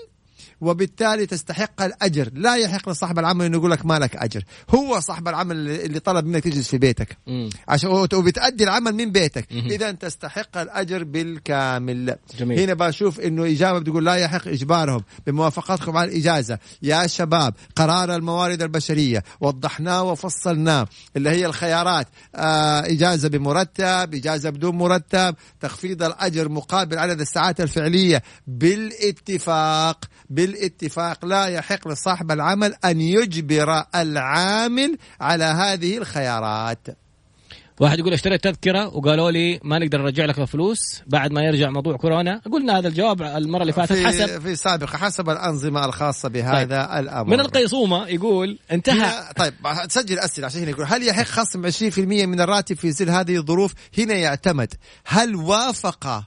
وبالتالي تستحق الأجر. لا يحق لصاحب العمل إنه يقول لك ما لك أجر. هو صاحب العمل اللي طلب منك تجلس في بيتك. مم. عشان وبتأدي العمل من بيتك. إذا تستحق الأجر بالكامل. جميل. هنا بشوف إنه إجابة بتقول لا يحق إجبارهم بموافقتكم على الإجازة. يا شباب قرار الموارد البشرية. وضحناه وفصلناه. اللي هي الخيارات. آه إجازة بمرتب إجازة بدون مرتب. تخفيض الأجر مقابل عدد الساعات الفعلية. بالاتفاق بالاتفاق لا يحق لصاحب العمل أن يجبر العامل على هذه الخيارات. واحد يقول اشتريت تذكرة وقالوا لي ما نقدر نرجع لك الفلوس بعد ما يرجع موضوع كورونا. قلنا هذا الجواب المرة اللي فاتت في حسب. في سابقة حسب الأنظمة الخاصة بهذا طيب. الأمر. من القيصومة يقول انتهى. طيب تسجل أسئلة عشان هنا يقول هل يحق خصم 20% من الراتب في ظل هذه الظروف؟ هنا يعتمد. هل وافق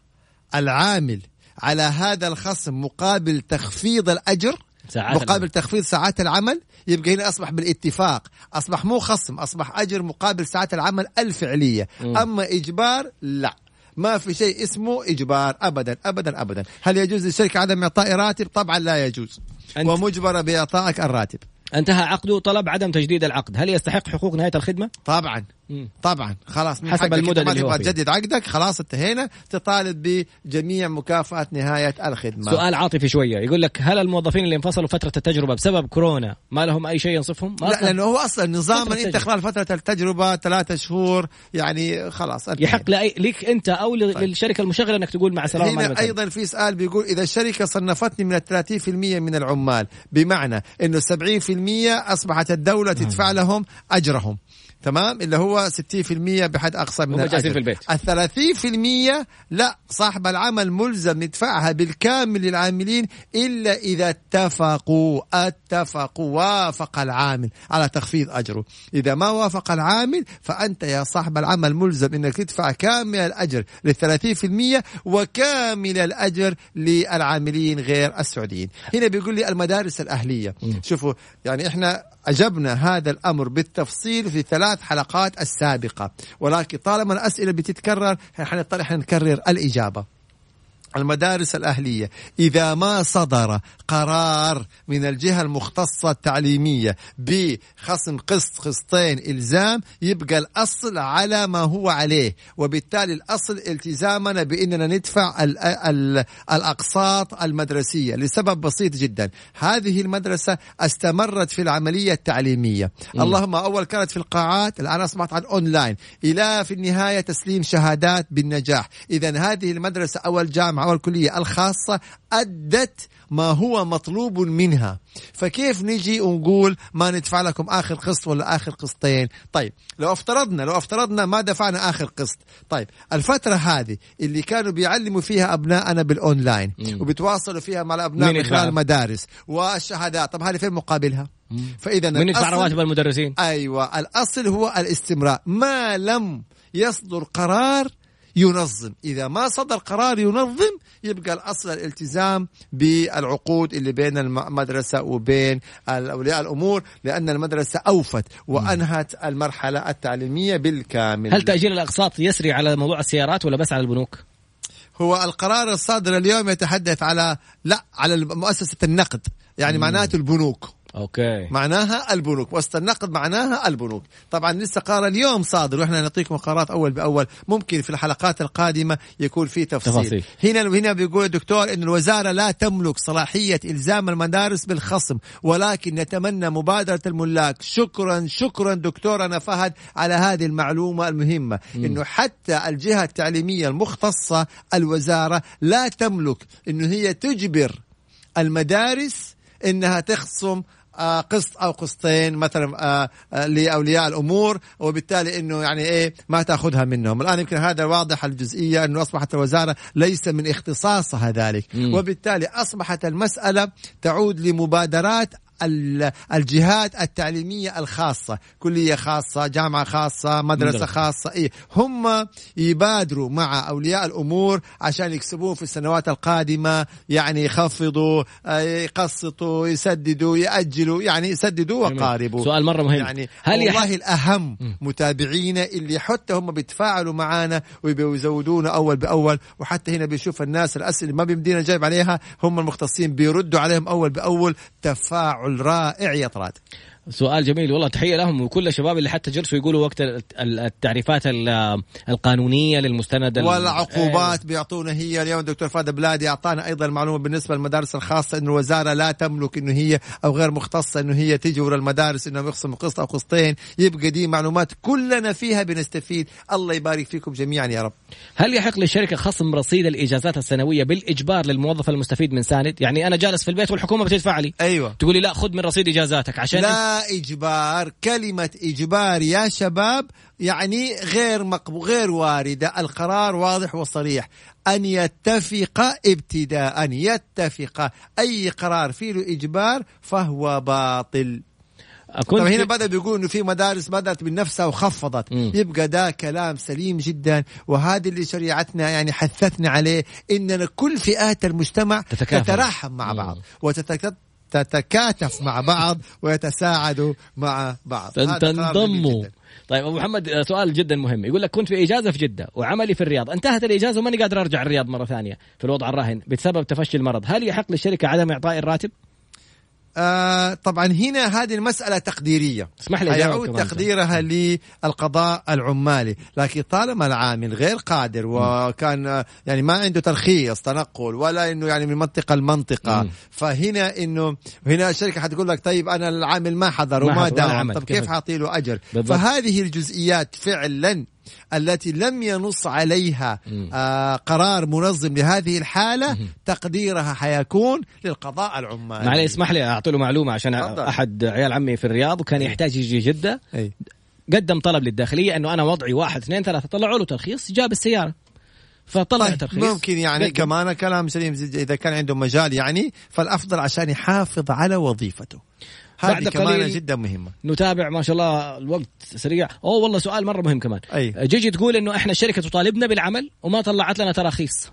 العامل على هذا الخصم مقابل تخفيض الأجر ساعات مقابل العمل. تخفيض ساعات العمل يبقى هنا أصبح بالاتفاق. أصبح مو خصم أصبح أجر مقابل ساعات العمل الفعليه م. أما إجبار لا. ما في شيء اسمه إجبار ابدا ابدا ابدا. هل يجوز للشركة عدم إعطاء راتب؟ طبعا لا يجوز. أنت ومجبرة بإعطائك الراتب. انتهى عقده طلب عدم تجديد العقد. هل يستحق حقوق نهاية الخدمة؟ طبعا. مم. طبعا خلاص حسب المدة اللي تبغى تجدد عقدك خلاص انتهينا. تطالب بجميع مكافاه نهاية الخدمة. سؤال عاطفي شوية. يقول لك هل الموظفين اللي انفصلوا فترة التجربة بسبب كورونا ما لهم أي شيء ينصفهم؟ لا لأنه هو أصلا نظاما أنت خلال فترة التجربة ثلاثة شهور يعني خلاص انتهينا. يحق لأي لك أنت أو طيب. للشركة المشغلة إنك تقول مع السلامه هنا أيضا في سؤال بيقول إذا الشركة صنفتني من ال 30% من العمال بمعنى إنه 70% أصبحت الدولة تدفع لهم أجرهم. تمام؟ اللي هو 60% بحد أقصى من الأجر في البيت. ال 30% لا صاحب العمل ملزم يدفعها بالكامل للعاملين إلا إذا اتفقوا. اتفقوا. وافق العامل على تخفيض أجره. إذا ما وافق العامل فأنت يا صاحب العمل ملزم إنك تدفع كامل الأجر لل 30% وكامل الأجر للعاملين غير السعوديين. هنا بيقول لي المدارس الأهلية. شوفوا يعني إحنا أجبنا هذا الأمر بالتفصيل في ثلاث حلقات السابقة. ولكن طالما الأسئلة بتتكرر حنضطر نكرر الإجابة. المدارس الأهلية. إذا ما صدر قرار من الجهة المختصة التعليمية بخصم قسط قسطين إلزام يبقى الأصل على ما هو عليه وبالتالي الأصل التزامنا بأننا ندفع ال ال الأقساط المدرسية لسبب بسيط جدا. هذه المدرسة استمرت في العملية التعليمية. م. اللهم أول كانت في القاعات الآن أصبحت على الأونلاين إلى في النهاية تسليم شهادات بالنجاح. إذا هذه المدرسة أو الجامعة أو الكلية الخاصة أدت ما هو مطلوب منها. فكيف نجي ونقول ما ندفع لكم آخر قسط ولا آخر قسطين؟ طيب لو افترضنا لو افترضنا ما دفعنا آخر قسط. طيب الفترة هذه اللي كانوا بيعلموا فيها أبنائنا بالأونلاين مم. وبيتواصلوا فيها مع الأبناء من خلال؟ المدارس والشهادات. طب هذه فين مقابلها؟ فإذا من يدفع الأصل- رواتب المدرسين. أيوه الأصل هو الاستمرار. ما لم يصدر قرار ينظم. إذا ما صدر قرار ينظم يبقى الأصل الالتزام بالعقود اللي بين المدرسة وبين اولياء الأمور لأن المدرسة أوفت وأنهت المرحلة التعليمية بالكامل. هل تأجيل الأقساط يسري على موضوع السيارات ولا بس على البنوك؟ هو القرار الصادر اليوم يتحدث على لا على مؤسسه النقد يعني معناته البنوك. أوكي. معناها البنوك وسط النقد معناها البنوك. طبعا لسه قرار اليوم صادر وإحنا نعطيكم قرارات أول بأول. ممكن في الحلقات القادمة يكون في تفصيل, تفاصيل. هنا هنا بيقول الدكتور إن الوزارة لا تملك صلاحية إلزام المدارس بالخصم ولكن نتمنى مبادرة الملاك. شكرا شكرا دكتورنا فهد على هذه المعلومة المهمة. إنه حتى الجهة التعليمية المختصة الوزارة لا تملك إنه هي تجبر المدارس إنها تخصم قسط أو قسطين مثلا آه، آه، لأولياء الأمور وبالتالي إنه يعني إيه ما تأخذها منهم الآن يمكن هذا واضح الجزئية إنه أصبحت الوزاره ليس من اختصاصها ذلك مم. وبالتالي أصبحت المسألة تعود لمبادرات الجهات التعليمية الخاصة كلية خاصة جامعة خاصة مدرسة. خاصة إيه. هم يبادروا مع أولياء الأمور عشان يكسبون في السنوات القادمة يعني يخفضوا آه، يقسطوا يسددوا يأجلوا يعني يسددوا. وقاربوا. سؤال مرة مهم. يعني هل يح... والله الأهم متابعينا اللي حتى هم بيتفاعلوا معانا وبيزودونا أول بأول وحتى هنا بيشوف الناس الأسئلة ما بيمدينا نجاوب عليها هم المختصين بيردوا عليهم أول بأول تفاعل. رائع يا طراد سؤال جميل. والله تحية لهم وكل الشباب اللي حتى جلسوا يقولوا وقت ال- ال- التعريفات ال- القانونية للمستند ال- والعقوبات بيعطونا هي اليوم. الدكتور فهد بلادي أعطانا أيضا المعلومه بالنسبة للمدارس الخاصة انه الوزارة لا تملك إنه هي أو غير مختصة إنه هي تجبر المدارس إنهم يخصموا قسط أو قسطين. يبقى دي معلومات كلنا فيها بنستفيد. الله يبارك فيكم جميعا يا رب. هل يحق للشركة خصم رصيد الإجازات السنوية بالإجبار للموظف المستفيد من ساند؟ يعني أنا جالس في البيت والحكومة بتدفع لي. أيوه. تقول لي لا خذ من رصيد إجازاتك عشان لا إجبار كلمة إجبار يا شباب يعني غير مقبول غير واردة القرار واضح وصريح أن يتفق ابتداء يتفق أي قرار فيه له إجبار فهو باطل كنت طب هنا بدأ بيقول إنه في مدارس بدأت من نفسها وخفضت مم. يبقى ده كلام سليم جدا وهذا اللي شريعتنا يعني حثتنا عليه إننا كل فئات المجتمع تتكافل. تتراحم مع. بعض وتتك... تتكاتف مع بعض ويتساعدوا مع بعض. تنضموا. طيب أبو محمد آه، سؤال جدا مهم. يقول لك كنت في إجازة في جدة وعملي في الرياض. انتهت الإجازة وماني قادر أرجع الرياض مرة ثانية في الوضع الراهن بسبب تفشي المرض. هل يحق للشركة عدم إعطاء الراتب؟ آه طبعا هنا هذه المسألة تقديرية اسمح لي يعود. تقديرها للقضاء العمالي لكن طالما العامل غير قادر وكان يعني ما عنده ترخيص تنقل ولا إنه يعني من منطقة لمنطقة مم. فهنا إنه هنا الشركة حتقول لك طيب أنا العامل ما حضر ما وما داوم عمل. طب كيف- حاعطي له أجر بالضبط. فهذه الجزئيات فعلا التي لم ينص عليها. آه قرار منظم لهذه الحالة تقديرها حيكون للقضاء العمالي معلي اسمح لي اعطي له معلومة عشان تفضل. أحد عيال عمي في الرياض وكان يحتاج يجي جدة أي. قدم طلب للداخلية إنه أنا وضعي واحد اثنين ثلاثة طلعوا له ترخيص جاب السيارة فطلع طيب ترخيص ممكن يعني قدم. كمان كلام سليم إذا كان عنده مجال يعني فالأفضل عشان يحافظ على وظيفته بعد كمان قليل جدا مهمة. نتابع ما شاء الله الوقت سريع. أوه والله سؤال مرة مهم كمان. أي. جيجي تقول إنه إحنا الشركة تطالبنا بالعمل وما طلعت لنا تراخيص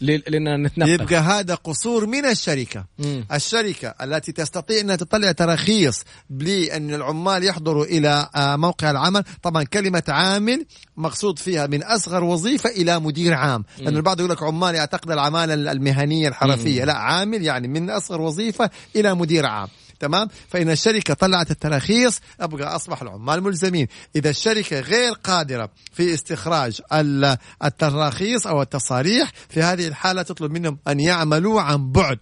لأننا نتنقل يبقى هذا قصور من الشركة. مم. الشركة التي تستطيع إنها تطلع تراخيص لأن العمال يحضروا إلى آه، موقع العمل. طبعا كلمة عامل مقصود فيها من أصغر وظيفة إلى مدير عام. لأنه البعض يقول لك عمال يعتقد العمالة المهنية الحرفية. لا عامل يعني من أصغر وظيفة إلى مدير عام. تمام؟ فإن الشركة طلعت التراخيص أبقى أصبح العمال ملزمين. إذا الشركة غير قادرة في استخراج ال- التراخيص أو التصاريح في هذه الحالة تطلب منهم أن يعملوا عن بعد.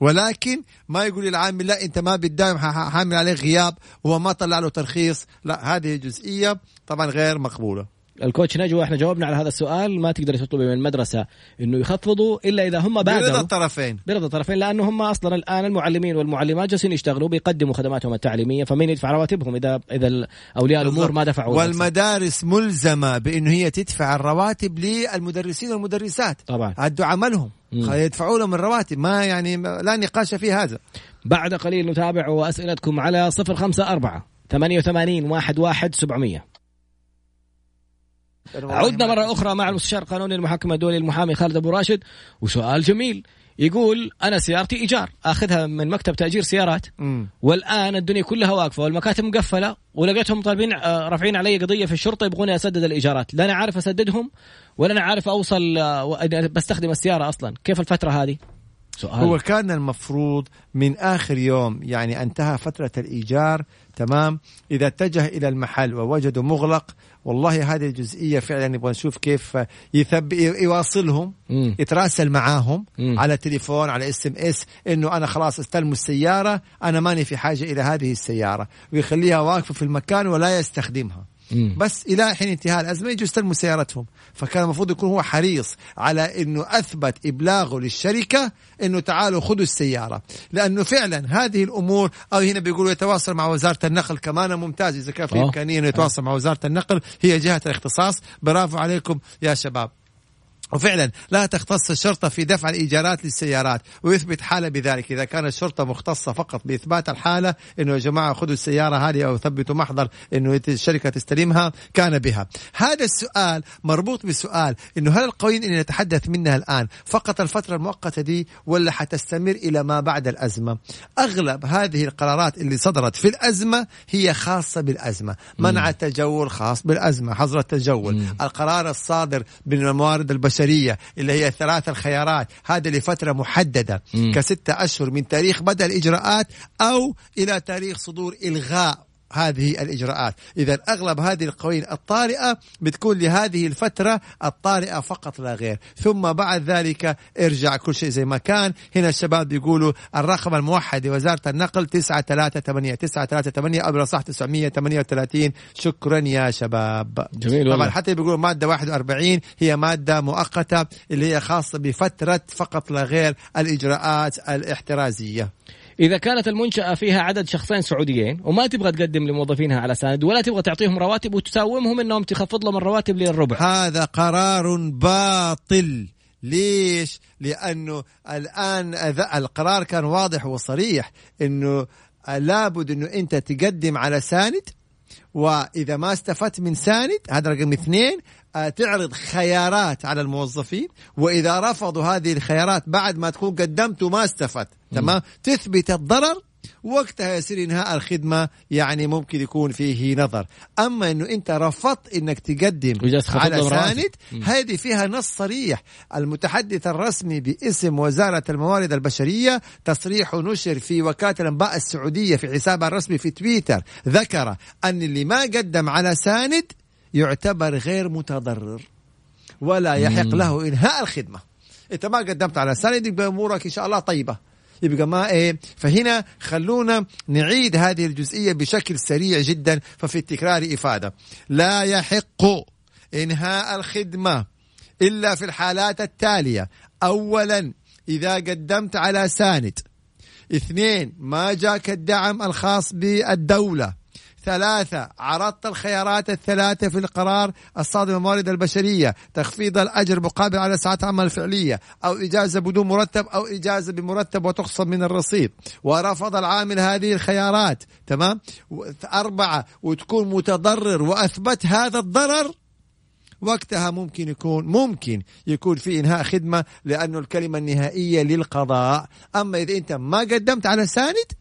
ولكن ما يقول للعامل لا أنت ما بتداوم حامل عليه غياب وهو ما طلع له ترخيص. لا هذه جزئية طبعا غير مقبولة. الكوتش نجوى إحنا جاوبنا على هذا السؤال ما تقدر تطلبي من المدرسة إنه يخفضوا إلا إذا هم برضا بادروا الطرفين. برضا الطرفين لأنه هم أصلا الآن المعلمين والمعلمات جالسين يشتغلوا بيقدموا خدماتهم التعليمية فمين يدفع رواتبهم؟ إذا إذا أولياء الأمور ما دفعوا والمدارس ملزمة بإنه هي تدفع الرواتب للمدرسين والمدرسات. طبعا. عدوا عملهم. يدفعوا لهم الرواتب. ما يعني لا نقاش في هذا. بعد قليل نتابع واسئلتكم على 054 88 11 700 عدنا مرة أخرى مع المستشار القانوني المحكم الدولي المحامي خالد أبو راشد وسؤال جميل. يقول أنا سيارتي إيجار أخذها من مكتب تأجير سيارات. مم. والآن الدنيا كلها واقفة والمكاتب مقفلة ولقيتهم طالبين آه، رافعين علي قضية في الشرطة يبغوني أسدد الإيجارات. لا أنا عارف أسددهم ولا أنا عارف أوصل آه، بستخدم السيارة أصلا. كيف الفترة هذه؟ سؤال. هو كان المفروض من آخر يوم يعني انتهى فترة الإيجار تمام إذا اتجه إلى المحل ووجده مغلق والله هذه الجزئية فعلا نبغى نشوف كيف يثب يواصلهم مم. يتراسل معاهم مم. على تليفون على SMS إنه أنا خلاص استلموا السيارة أنا ماني في حاجة إلى هذه السيارة ويخليها واقفة في المكان ولا يستخدمها مم. بس إلى حين انتهاء الأزمة يجوا يستلموا سيارتهم. فكان المفروض يكون هو حريص على إنه أثبت إبلاغه للشركة إنه تعالوا خذوا السيارة. لأنه فعلا هذه الأمور أو هنا بيقولوا يتواصل مع وزارة النقل كمان ممتاز. إذا كان في آه. إمكانية إنه يتواصل مع وزارة النقل هي جهة الاختصاص. برافو عليكم يا شباب. وفعلا لا تختص الشرطة في دفع الإيجارات للسيارات ويثبت حالة بذلك. إذا كانت الشرطة مختصة فقط بإثبات الحالة إنه يا جماعة خذوا السيارة هذه أو ثبتوا محضر إنه الشركة تستلمها كان بها. هذا السؤال مربوط بسؤال إنه هل القوانين اللي نتحدث منها الآن فقط الفترة المؤقتة دي ولا حتستمر إلى ما بعد الأزمة؟ أغلب هذه القرارات اللي صدرت في الأزمة هي خاصة بالأزمة. منع التجول خاص بالأزمة حظر التجول. القرار الصادر من الموارد البشرية اللي هي الثلاث الخيارات. هذا لفترة محددة. مم. كستة أشهر من تاريخ بدء الإجراءات أو إلى تاريخ صدور إلغاء. هذه الإجراءات. إذا أغلب هذه القوانين الطارئة بتكون لهذه الفترة الطارئة فقط لا غير. ثم بعد ذلك ارجع كل شيء زي ما كان. هنا الشباب بيقولوا الرقم الموحد لوزارة النقل 938 938 أو صح 938 شكرا يا شباب. جميل طبعا حتى بيقولوا مادة 41 هي مادة مؤقتة اللي هي خاصة بفترة فقط لا غير الإجراءات الاحترازية. إذا كانت المنشأة فيها عدد شخصين سعوديين وما تبغى تقدم لموظفينها على ساند ولا تبغى تعطيهم رواتب وتساومهم إنهم تخفض لهم الرواتب للربع هذا قرار باطل ليش؟ لأنه الآن ذا- القرار كان واضح وصريح أنه لابد أنه أنت تقدم على ساند وإذا ما استفدت من ساند هذا رقم اثنين آه، تعرض خيارات على الموظفين وإذا رفضوا هذه الخيارات بعد ما تكون قدمت وما استفدت تمام؟ تثبت الضرر وقتها يصير انهاء الخدمة يعني ممكن يكون فيه نظر أما إنه أنت رفضت إنك تقدم على. ساند. هذه فيها نص صريح المتحدث الرسمي باسم وزارة الموارد البشرية تصريح نشر في وكالة الأنباء السعودية في حسابها الرسمي في تويتر ذكر أن اللي ما قدم على ساند يعتبر غير متضرر ولا يحق. له إنهاء الخدمة إنت ما قدمت على ساند يبقى أمورك إن شاء الله طيبة يبقى ما إيه فهنا خلونا نعيد هذه الجزئية بشكل سريع جدا ففي التكرار إفادة. لا يحق إنهاء الخدمة إلا في الحالات التالية. اولا إذا قدمت على ساند اثنين ما جاك الدعم الخاص بالدولة. ثلاثة. عرضت الخيارات الثلاثة في القرار الصادر من الموارد البشرية. تخفيض الأجر مقابل على ساعات العمل الفعلية. أو إجازة بدون مرتب أو إجازة بمرتب وتخصم من الرصيد. ورفض العامل هذه الخيارات. تمام؟ أربعة. وتكون متضرر. وأثبت هذا الضرر. وقتها ممكن يكون ممكن يكون في إنهاء خدمة لأنه الكلمة النهائية للقضاء. أما إذا أنت ما قدمت على ساند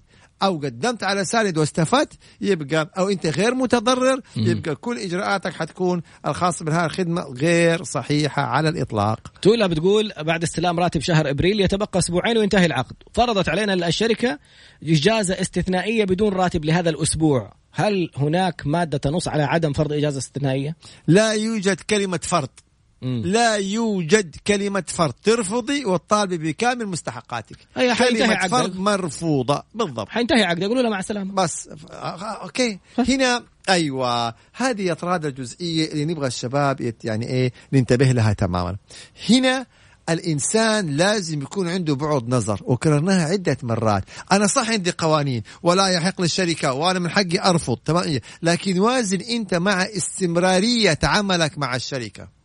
أو قدمت على ساند واستفدت يبقى أو أنت غير متضرر يبقى كل إجراءاتك حتكون الخاصه بهذه الخدمة غير صحيحة على الإطلاق. تولا بتقول بعد استلام راتب شهر إبريل يتبقى أسبوعين وينتهي العقد. فرضت علينا الشركة إجازة استثنائية بدون راتب لهذا الأسبوع. هل هناك مادة تنص على عدم فرض إجازة استثنائية؟ لا يوجد كلمة فرض. مم. لا يوجد كلمة فرض. ترفضي وتطالبي بكامل مستحقاتك. حينتهي كلمة. فرض مرفوضة. بالضبط. حينتهي عقد يقولوا له مع السلامة. بس ف- آه، okay. هنا أيوه هذه اطراد الجزئية اللي نبغى الشباب يعني إيه ننتبه لها تماما. هنا الإنسان لازم يكون عنده بعد نظر وكررناها عدة مرات. أنا صح عندي قوانين ولا يحق للشركة وأنا من حقي أرفض تمام؟ لكن وازن أنت مع استمرارية عملك مع الشركة.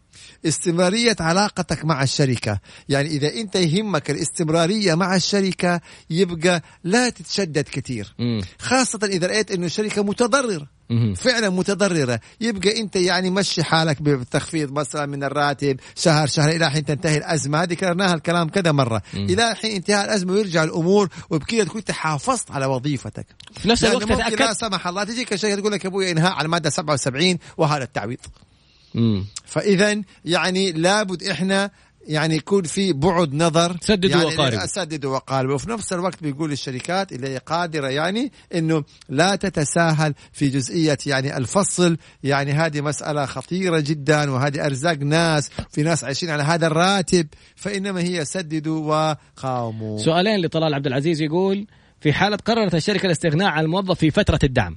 استمرارية علاقتك مع الشركة. يعني إذا أنت يهمك الاستمرارية مع الشركة يبقى لا تتشدد كثير. خاصة إذا رأيت أنه الشركة متضررة. فعلا متضررة. يبقى أنت يعني مشي حالك بالتخفيض مثلا من الراتب شهر شهر إلى حين تنتهي الأزمة. هذه كررناها الكلام كذا مرة. إلى حين انتهاء الأزمة ويرجع الأمور وبكذا تكون حافظت على وظيفتك. في نفس الوقت لا سمح الله تجيك الشركة تقول لك يا أبوي إنهاء على المادة 77 وهذا التعويض. فاذا يعني لابد إحنا يعني يكون في بعد نظر. سددوا يعني وقاربوا. سددوا وقاربوا. وفي نفس الوقت بيقول للشركات اللي هي قادرة يعني إنه لا تتساهل في جزئية يعني الفصل. يعني هذه مسألة خطيرة جدا وهذه أرزاق ناس. في ناس عايشين على هذا الراتب. فإنما هي سددوا وقاوموا. سؤالين لطلال عبد العزيز يقول في حالة قررت الشركة الاستغناء عن الموظف في فترة الدعم.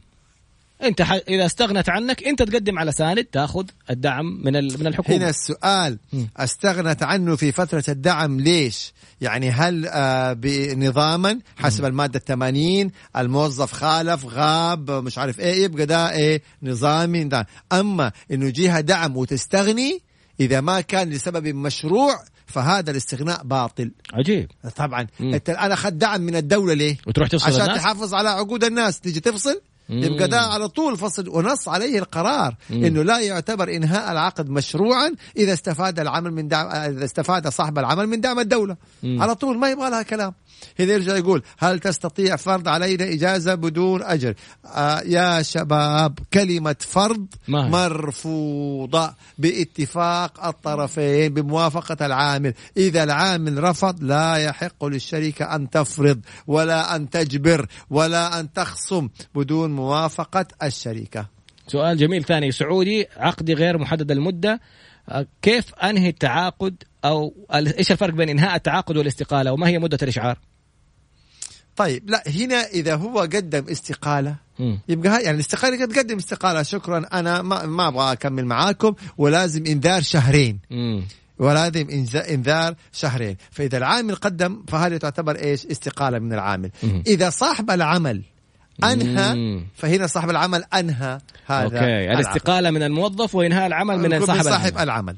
انت ح... إذا استغنت عنك انت تقدم على ساند تاخذ الدعم من ال... من الحكومة. هنا السؤال. استغنت عنه في فترة الدعم ليش؟ يعني هل آه بنظاما حسب المادة 80 الموظف خالف غاب مش عارف إيه يبقى ده إيه نظامي ده. أما إنه جهة دعم وتستغني إذا ما كان لسبب مشروع فهذا الاستغناء باطل. عجيب. طبعا. مم. أنت الآن أخذت دعم من الدولة ليه؟ وتروح تفصل عشان الناس؟ تحافظ على عقود الناس. تيجي تفصل. يبقى ده على طول فصل ونص عليه القرار مم. إنه لا يعتبر إنهاء العقد مشروعا إذا استفاد العمل من دعم إذا استفاد صاحب العمل من دعم الدولة مم. على طول ما يبغى لها كلام هنا يرجع يقول هل تستطيع فرض علينا إجازة بدون أجر آه يا شباب كلمة فرض ما هي؟ مرفوضة باتفاق الطرفين بموافقة العامل إذا العامل رفض لا يحق للشركه أن تفرض ولا أن تجبر ولا أن تخصم بدون موافقة الشركة. سؤال جميل ثاني. سعودي عقدي غير محدد المدة. آه، كيف أنهي التعاقد ال- إيش الفرق بين إنهاء التعاقد والاستقالة وما هي مدة الإشعار؟ طيب لا هنا إذا هو قدم استقالة مم. يبقى يعني الاستقالة قد قدم استقالة. شكرا أنا ما, ما أبغى أكمل معاكم. ولازم إنذار شهرين. مم. ولازم إنذار شهرين. فإذا العامل قدم فهذه تعتبر إيش؟ استقالة من العامل. مم. إذا صاحب العمل أنهى. فهنا صاحب العمل أنهى هذا أوكي. الاستقالة من الموظف وإنهاء العمل من صاحب, صاحب العمل. العمل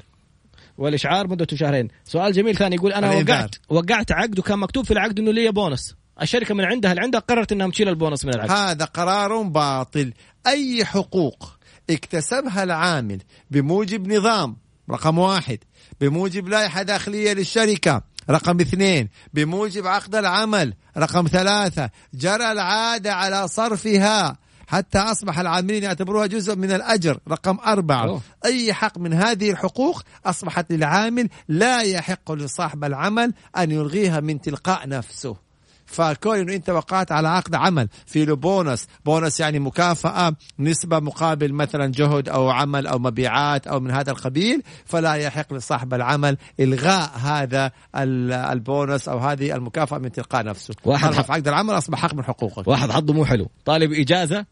والإشعار مدته شهرين سؤال جميل ثاني يقول أنا الإنذار. وقعت وقعت عقد وكان مكتوب في العقد إنه لي بونص الشركة من عندها اللي عندها قررت إنها تشيل البونص من العقد هذا قرار باطل أي حقوق اكتسبها العامل بموجب نظام رقم واحد بموجب لائحة داخلية للشركة رقم اثنين بموجب عقد العمل. رقم ثلاثة جرى العادة على صرفها. حتى أصبح العاملين يعتبروها جزء من الأجر. رقم أربعة أوه. أي حق من هذه الحقوق أصبحت للعامل لا يحق لصاحب العمل أن يلغيها من تلقاء نفسه. فكون انه انت وقعت على عقد عمل في له بونص. بونص يعني مكافأة نسبة مقابل مثلا جهد أو عمل أو مبيعات أو من هذا القبيل فلا يحق لصاحب العمل إلغاء هذا ال- البونص أو هذه المكافأة من تلقاء نفسه. واحد حق- عقد العمل أصبح حق من حقوقك واحد حظه مو حلو. طالب إجازة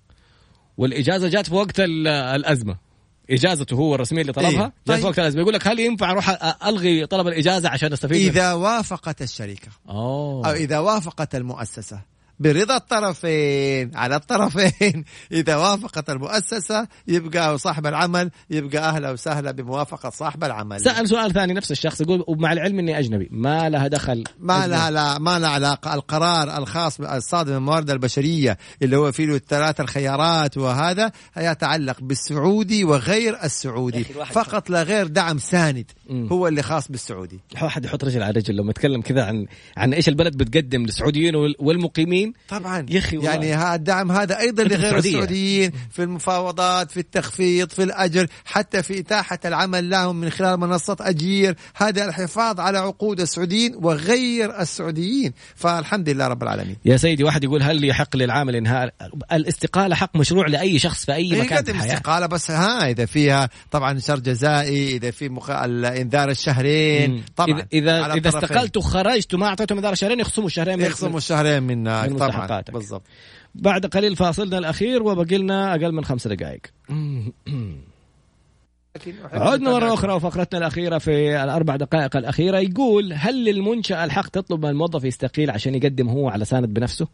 والإجازة جات في وقت ال- الأزمة. إجازته هو الرسمية اللي طلبها إيه. طيب. وقت الازمه يقول لك هل ينفع أروح ألغي طلب الإجازة عشان أستفيد من- إذا وافقت الشركة أوه أو إذا وافقت المؤسسة برضا الطرفين على الطرفين. إذا وافقت المؤسسة يبقى صاحب العمل يبقى أهلا وسهلا بموافقة صاحب العمل. سأل سؤال ثاني نفس الشخص يقول ومع العلم إني أجنبي ما لها دخل؟ ما أجنبي. لها لا ما لها علاقة. القرار الخاص الصادر من الموارد البشرية اللي هو فيه الثلاث الخيارات وهذا يتعلق بالسعودي وغير السعودي. فقط لا غير دعم ساند. هو اللي خاص بالسعودي. واحد يحط رجل على رجل. لما يتكلم كذا عن عن إيش البلد بتقدم للسعوديين وال- والمقيمين طبعا يا والله. يعني هذا الدعم هذا أيضا لغير السعودية. السعوديين في المفاوضات في التخفيض في الأجر حتى في إتاحة العمل لهم من خلال منصة أجير هذا الحفاظ على عقود السعوديين وغير السعوديين فالحمد لله رب العالمين يا سيدي واحد يقول هل يحق للعامل انهاء الاستقالة حق مشروع لأي شخص في أي مكان في يقدم الحياة استقالة بس ها إذا فيها طبعا شر جزائي إذا في مخ... الإنذار الشهرين مم. طبعا اذا إذا. استقلت وخرجت وما اعطيتهم إنذار شهرين يخصموا الشهرين من- يخصموا الشهرين من طبعا مستحقاتك. بالضبط. بعد قليل فاصلنا الأخير وبقي لنا أقل من خمس دقائق. عدنا مرة أخرى وفقرتنا الأخيرة في الأربع دقائق الأخيرة. يقول هل للمنشأة الحق تطلب من الموظف يستقيل عشان يقدم هو على ساند بنفسه؟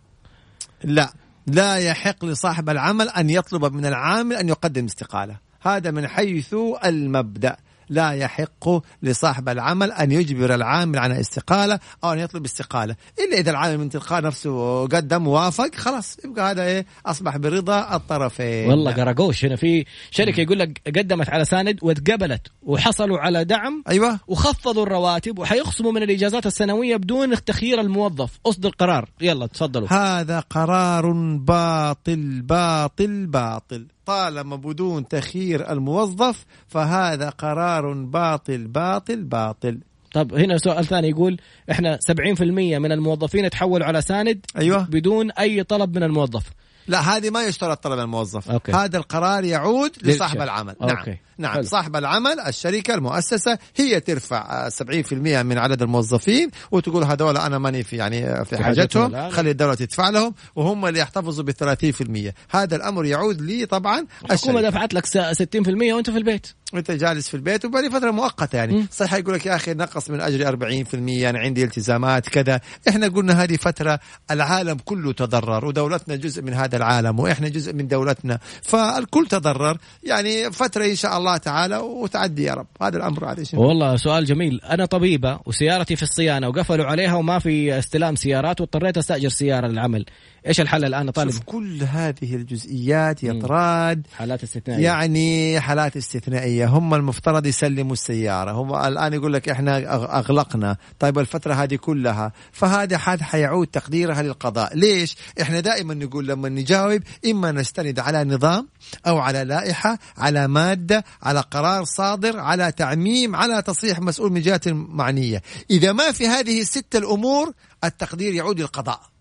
لا. لا يحق لصاحب العمل أن يطلب من العامل أن يقدم استقالة. هذا من حيث المبدأ. لا يحق لصاحب العمل أن يجبر العامل على استقالة أو أن يطلب استقالة. إلا إذا العامل من تلقاء نفسه قدم وافق خلاص يبقى هذا إيه؟ أصبح برضا الطرفين. والله قراقوش هنا في شركة يقول لك قدمت على ساند واتقبلت وحصلوا على دعم أيوة. وخفضوا الرواتب وحيخصموا من الإجازات السنوية بدون تخيير الموظف. أصدر قرار. يلا تفضلوا. هذا قرار باطل باطل باطل. طالما بدون تخيير الموظف فهذا قرار باطل باطل باطل طب هنا سؤال ثاني يقول إحنا 70% من الموظفين تحولوا على ساند أيوة. بدون أي طلب من الموظف لا هذه ما يشترط طلب الموظف okay. هذا القرار يعود لصاحب. العمل okay. نعم نعم حلو. صاحب العمل الشركة المؤسسة هي ترفع آه، 70% من عدد الموظفين وتقول هذول أنا ماني في يعني في حاجتهم. خلي الدولة تدفع لهم وهم اللي يحتفظوا ب 30% هذا الأمر يعود لي طبعا الحكومة. دفعت لك س- 60% وأنت في البيت وأنت جالس في البيت وبقى فترة مؤقتة يعني. صحيح يقول لك يا أخي نقص من أجري 40% أنا عندي التزامات كذا إحنا قلنا هذه فترة العالم كله تضرر ودولتنا جزء من هذا العالم وإحنا جزء من دولتنا فالكل تضرر يعني فترة إن شاء الله تعالى وتعدي يا رب. هذا الأمر شيء. والله سؤال جميل. أنا طبيبة وسيارتي في الصيانة وقفلوا عليها وما في استلام سيارات واضطريت أستأجر سيارة للعمل. إيش الحل الآن؟ طالب. شوف كل هذه الجزئيات يا طراد حالات استثنائية. يعني حالات استثنائية. هم المفترض يسلموا السيارة. هم الآن يقول لك إحنا أغ- أغلقنا. طيب الفترة هذه كلها. فهذا حد حيعود تقديرها للقضاء. ليش؟ إحنا دائما نقول لما نجاوب إما نستند على نظام أو على لائحة على مادة على قرار صادر على تعميم على تصريح مسؤول من جهة معنية إذا ما في هذه الست الأمور التقدير يعود للقضاء.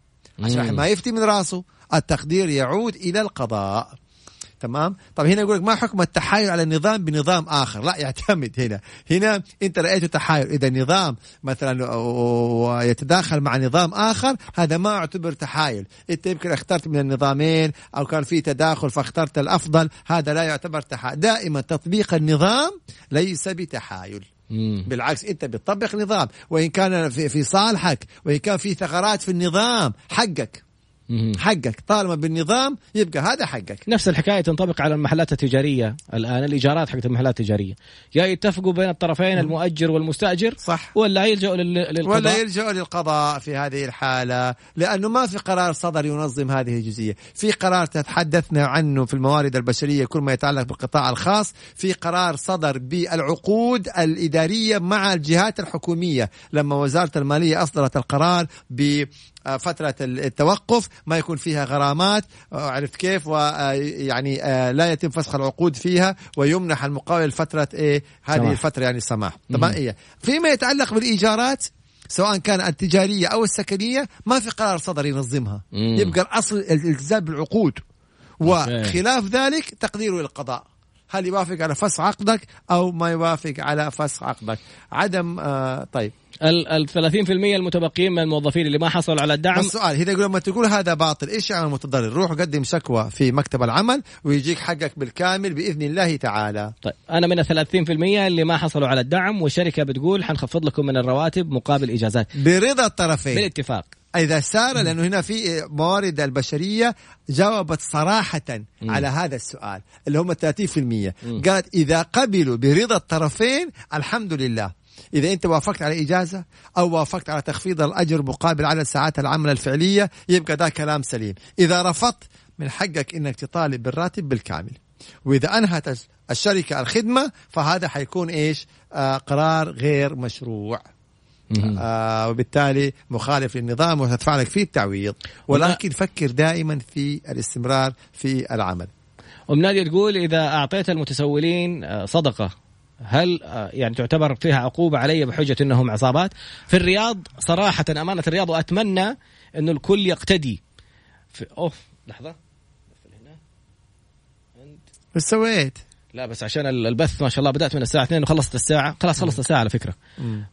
عشان. ما يفتي من راسه. التقدير يعود إلى القضاء. تمام؟ طب هنا يقول لك ما حكم التحايل على النظام بنظام آخر؟ لا يعتمد هنا. هنا أنت رايته تحايل. إذا نظام مثلا يتداخل مع نظام آخر هذا ما يعتبر تحايل. أنت يمكن اخترت من النظامين أو كان في تداخل فاخترت الأفضل هذا لا يعتبر تحايل. دائما تطبيق النظام ليس بتحايل. مم. بالعكس انت بتطبق نظام وإن كان في, في صالحك وإن كان في ثغرات في النظام حقك. حقك. طالما بالنظام يبقى هذا حقك. نفس الحكاية تنطبق على المحلات التجارية الآن الإيجارات حقت المحلات التجارية. يا يتفقوا بين الطرفين المؤجر والمستأجر صح. ولا يلجأوا لل- للقضاء؟ ولا يلجأ للقضاء في هذه الحالة لأنه ما في قرار صدر ينظم هذه الجزئية. في قرار تحدثنا عنه في الموارد البشرية كل ما يتعلق بالقطاع الخاص. في قرار صدر بالعقود الإدارية مع الجهات الحكومية. لما وزارة المالية أصدرت القرار ب فترة التوقف ما يكون فيها غرامات آه، عرفت كيف؟ ويعني لا يتم فسخ العقود فيها ويمنح المقاول فترة إيه؟ هذه سماح. الفترة يعني السماح. طبعا إيه. فيما يتعلق بالإيجارات سواء كان التجارية أو السكنية ما في قرار صدر ينظمها. مم. يبقى الأصل الالتزام بالعقود. وخلاف ذلك تقديره للقضاء هل يوافق على فسخ عقدك أو ما يوافق على فسخ عقدك؟ عدم آه طيب. ال ال 30% المتبقيين من الموظفين اللي ما حصلوا على الدعم. بس سؤال هنا يقول لما تقول هذا باطل إيش يعمل المتضرر؟ روح قدم شكوى في مكتب العمل ويجيك حقك بالكامل بإذن الله تعالى. طيب أنا من ال 30% اللي ما حصلوا على الدعم والشركة بتقول حنخفض لكم من الرواتب مقابل إجازات. برضا الطرفين. بالاتفاق. إذا سار لأنه هنا في موارد البشرية جاوبت صراحة مم. على هذا السؤال اللي هم 30% قالت إذا قبلوا برضا الطرفين الحمد لله. إذا أنت وافقت على إجازة أو وافقت على تخفيض الأجر مقابل عدد ساعات العمل الفعلية يبقى ده كلام سليم. إذا رفضت من حقك أنك تطالب بالراتب بالكامل. وإذا أنهت الشركة الخدمة فهذا حيكون إيش؟ آه قرار غير مشروع. آه وبالتالي مخالف للنظام وتدفع لك فيه التعويض. ولكن فكر دائما في الاستمرار في العمل. أم نادية تقول إذا أعطيت المتسولين آه، صدقة. هل آه، يعني تعتبر فيها عقوبة علي بحجة إنهم عصابات؟ في الرياض صراحة أمانة الرياض وأتمنى انه الكل يقتدي. في أوف لحظة. بس سويت. لا بس عشان ال- البث ما شاء الله بدأت من الساعة 2 وخلصت الساعة خلاص خلصت الساعة على فكرة.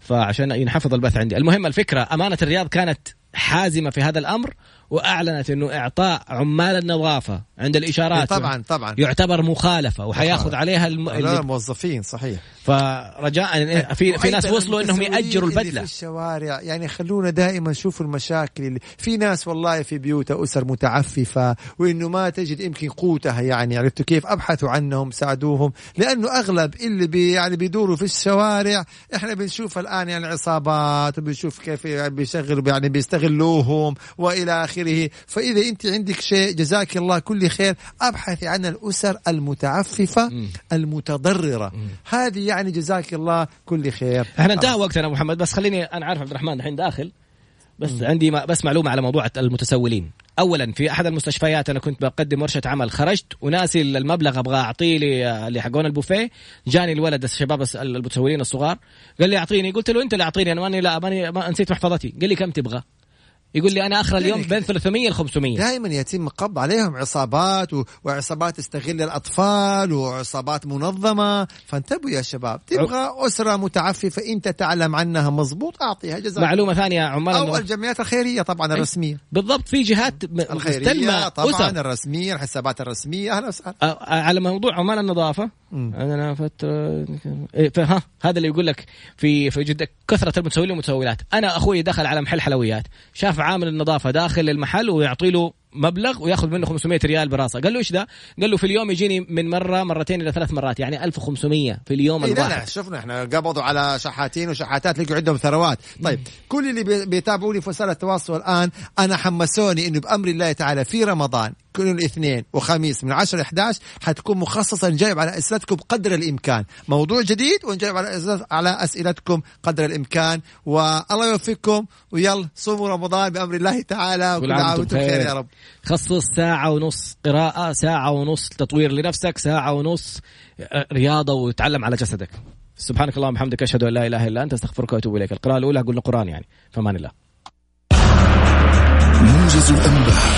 فعشان ينحفظ البث عندي. المهم الفكرة أمانة الرياض كانت حازمة في هذا الأمر وأعلنت إنه إعطاء عمال النظافة عند الإشارات. طبعا طبعا. يعتبر مخالفة وحياخذ عليها الم... لا اللي... موظفين صحيح. فرجاء في في ناس وصلوا إنهم يأجروا البدلة. في الشوارع يعني خلونا دائما نشوف المشاكل اللي في ناس والله في بيوتها أسر متعففة وإنه ما تجد يمكن قوتها يعني عرفتوا كيف؟ أبحثوا عنهم ساعدوهم لأنه أغلب اللي بي يعني بيدوروا في الشوارع إحنا بنشوف الآن يعني عصابات وبنشوف كيف يعني بيشغلوا يعني بيستغلوهم وإلى آخره. فإذا أنت عندك شيء جزاك الله كل خير ابحثي عن الأسر المتعففة. المتضررة. هذه يعني جزاك الله كل خير. إحنا انتهى وقتنا أبو محمد. بس خليني أنا عارف عبد الرحمن الحين داخل. بس عندي بس معلومة على موضوع المتسولين. اولا في أحد المستشفيات أنا كنت بقدم ورشة عمل خرجت وناسي المبلغ أبغى اعطيه لي اللي حقون البوفيه. جاني الولد الشباب المتسولين الصغار. قال لي أعطيني. قلت له أنت اللي أعطيني أنا ماني لا ماني ما نسيت محفظتي. قال لي كم تبغى؟ يقول لي أنا آخر اليوم بين 300 ل 500 دائما يتم قبض عليهم عصابات و... وعصابات تستغل الأطفال وعصابات منظمة. فانتبهوا يا شباب تبغى أسرة متعففة إنت تعلم عنها مضبوط أعطيها جزاك. معلومة ثانية عمال أو الجمعيات الخيرية طبعا الرسمية. بالضبط في جهات الخيرية طبعا أسر. الرسمية الحسابات الرسمية. أهلا وسهلا. على موضوع عمال النظافة أنا فتره إيه، ها هذا اللي يقول لك في في جده كثرة المتسولين والمتسولات. أنا أخوي دخل على محل حلويات شاف عامل النظافة داخل المحل ويعطي له مبلغ وياخذ منه 500 ريال براسه. قال له إيش ده قال له في اليوم يجيني من مرة مرتين إلى ثلاث مرات يعني 1500 في اليوم إيه الواحد لا لا شفنا إحنا قبضوا على شحاتين وشحاتات لقوا عندهم ثروات. طيب كل اللي بيتابعوني في وسائل التواصل الآن أنا حمسوني إنه بأمر الله تعالى في رمضان كل الاثنين وخميس من 10 ل 11 حتكون مخصصه نجاوب على أسئلتكم قدر الإمكان. موضوع جديد ونجاوب على على أسئلتكم قدر الإمكان. والله يوفقكم ويلا صوموا رمضان بأمر الله تعالى وكل عام وأنتم بخير. يا رب. خصص ساعة ونص قراءة ساعة ونص تطوير لنفسك ساعة ونص آه، رياضة وتعلم على جسدك. سبحانك اللهم وبحمدك أشهد أن لا إله إلا أنت أستغفرك وأتوب إليك. القراءة الأولى قلنا قرآن يعني. فمان الله. موجز الأنباء.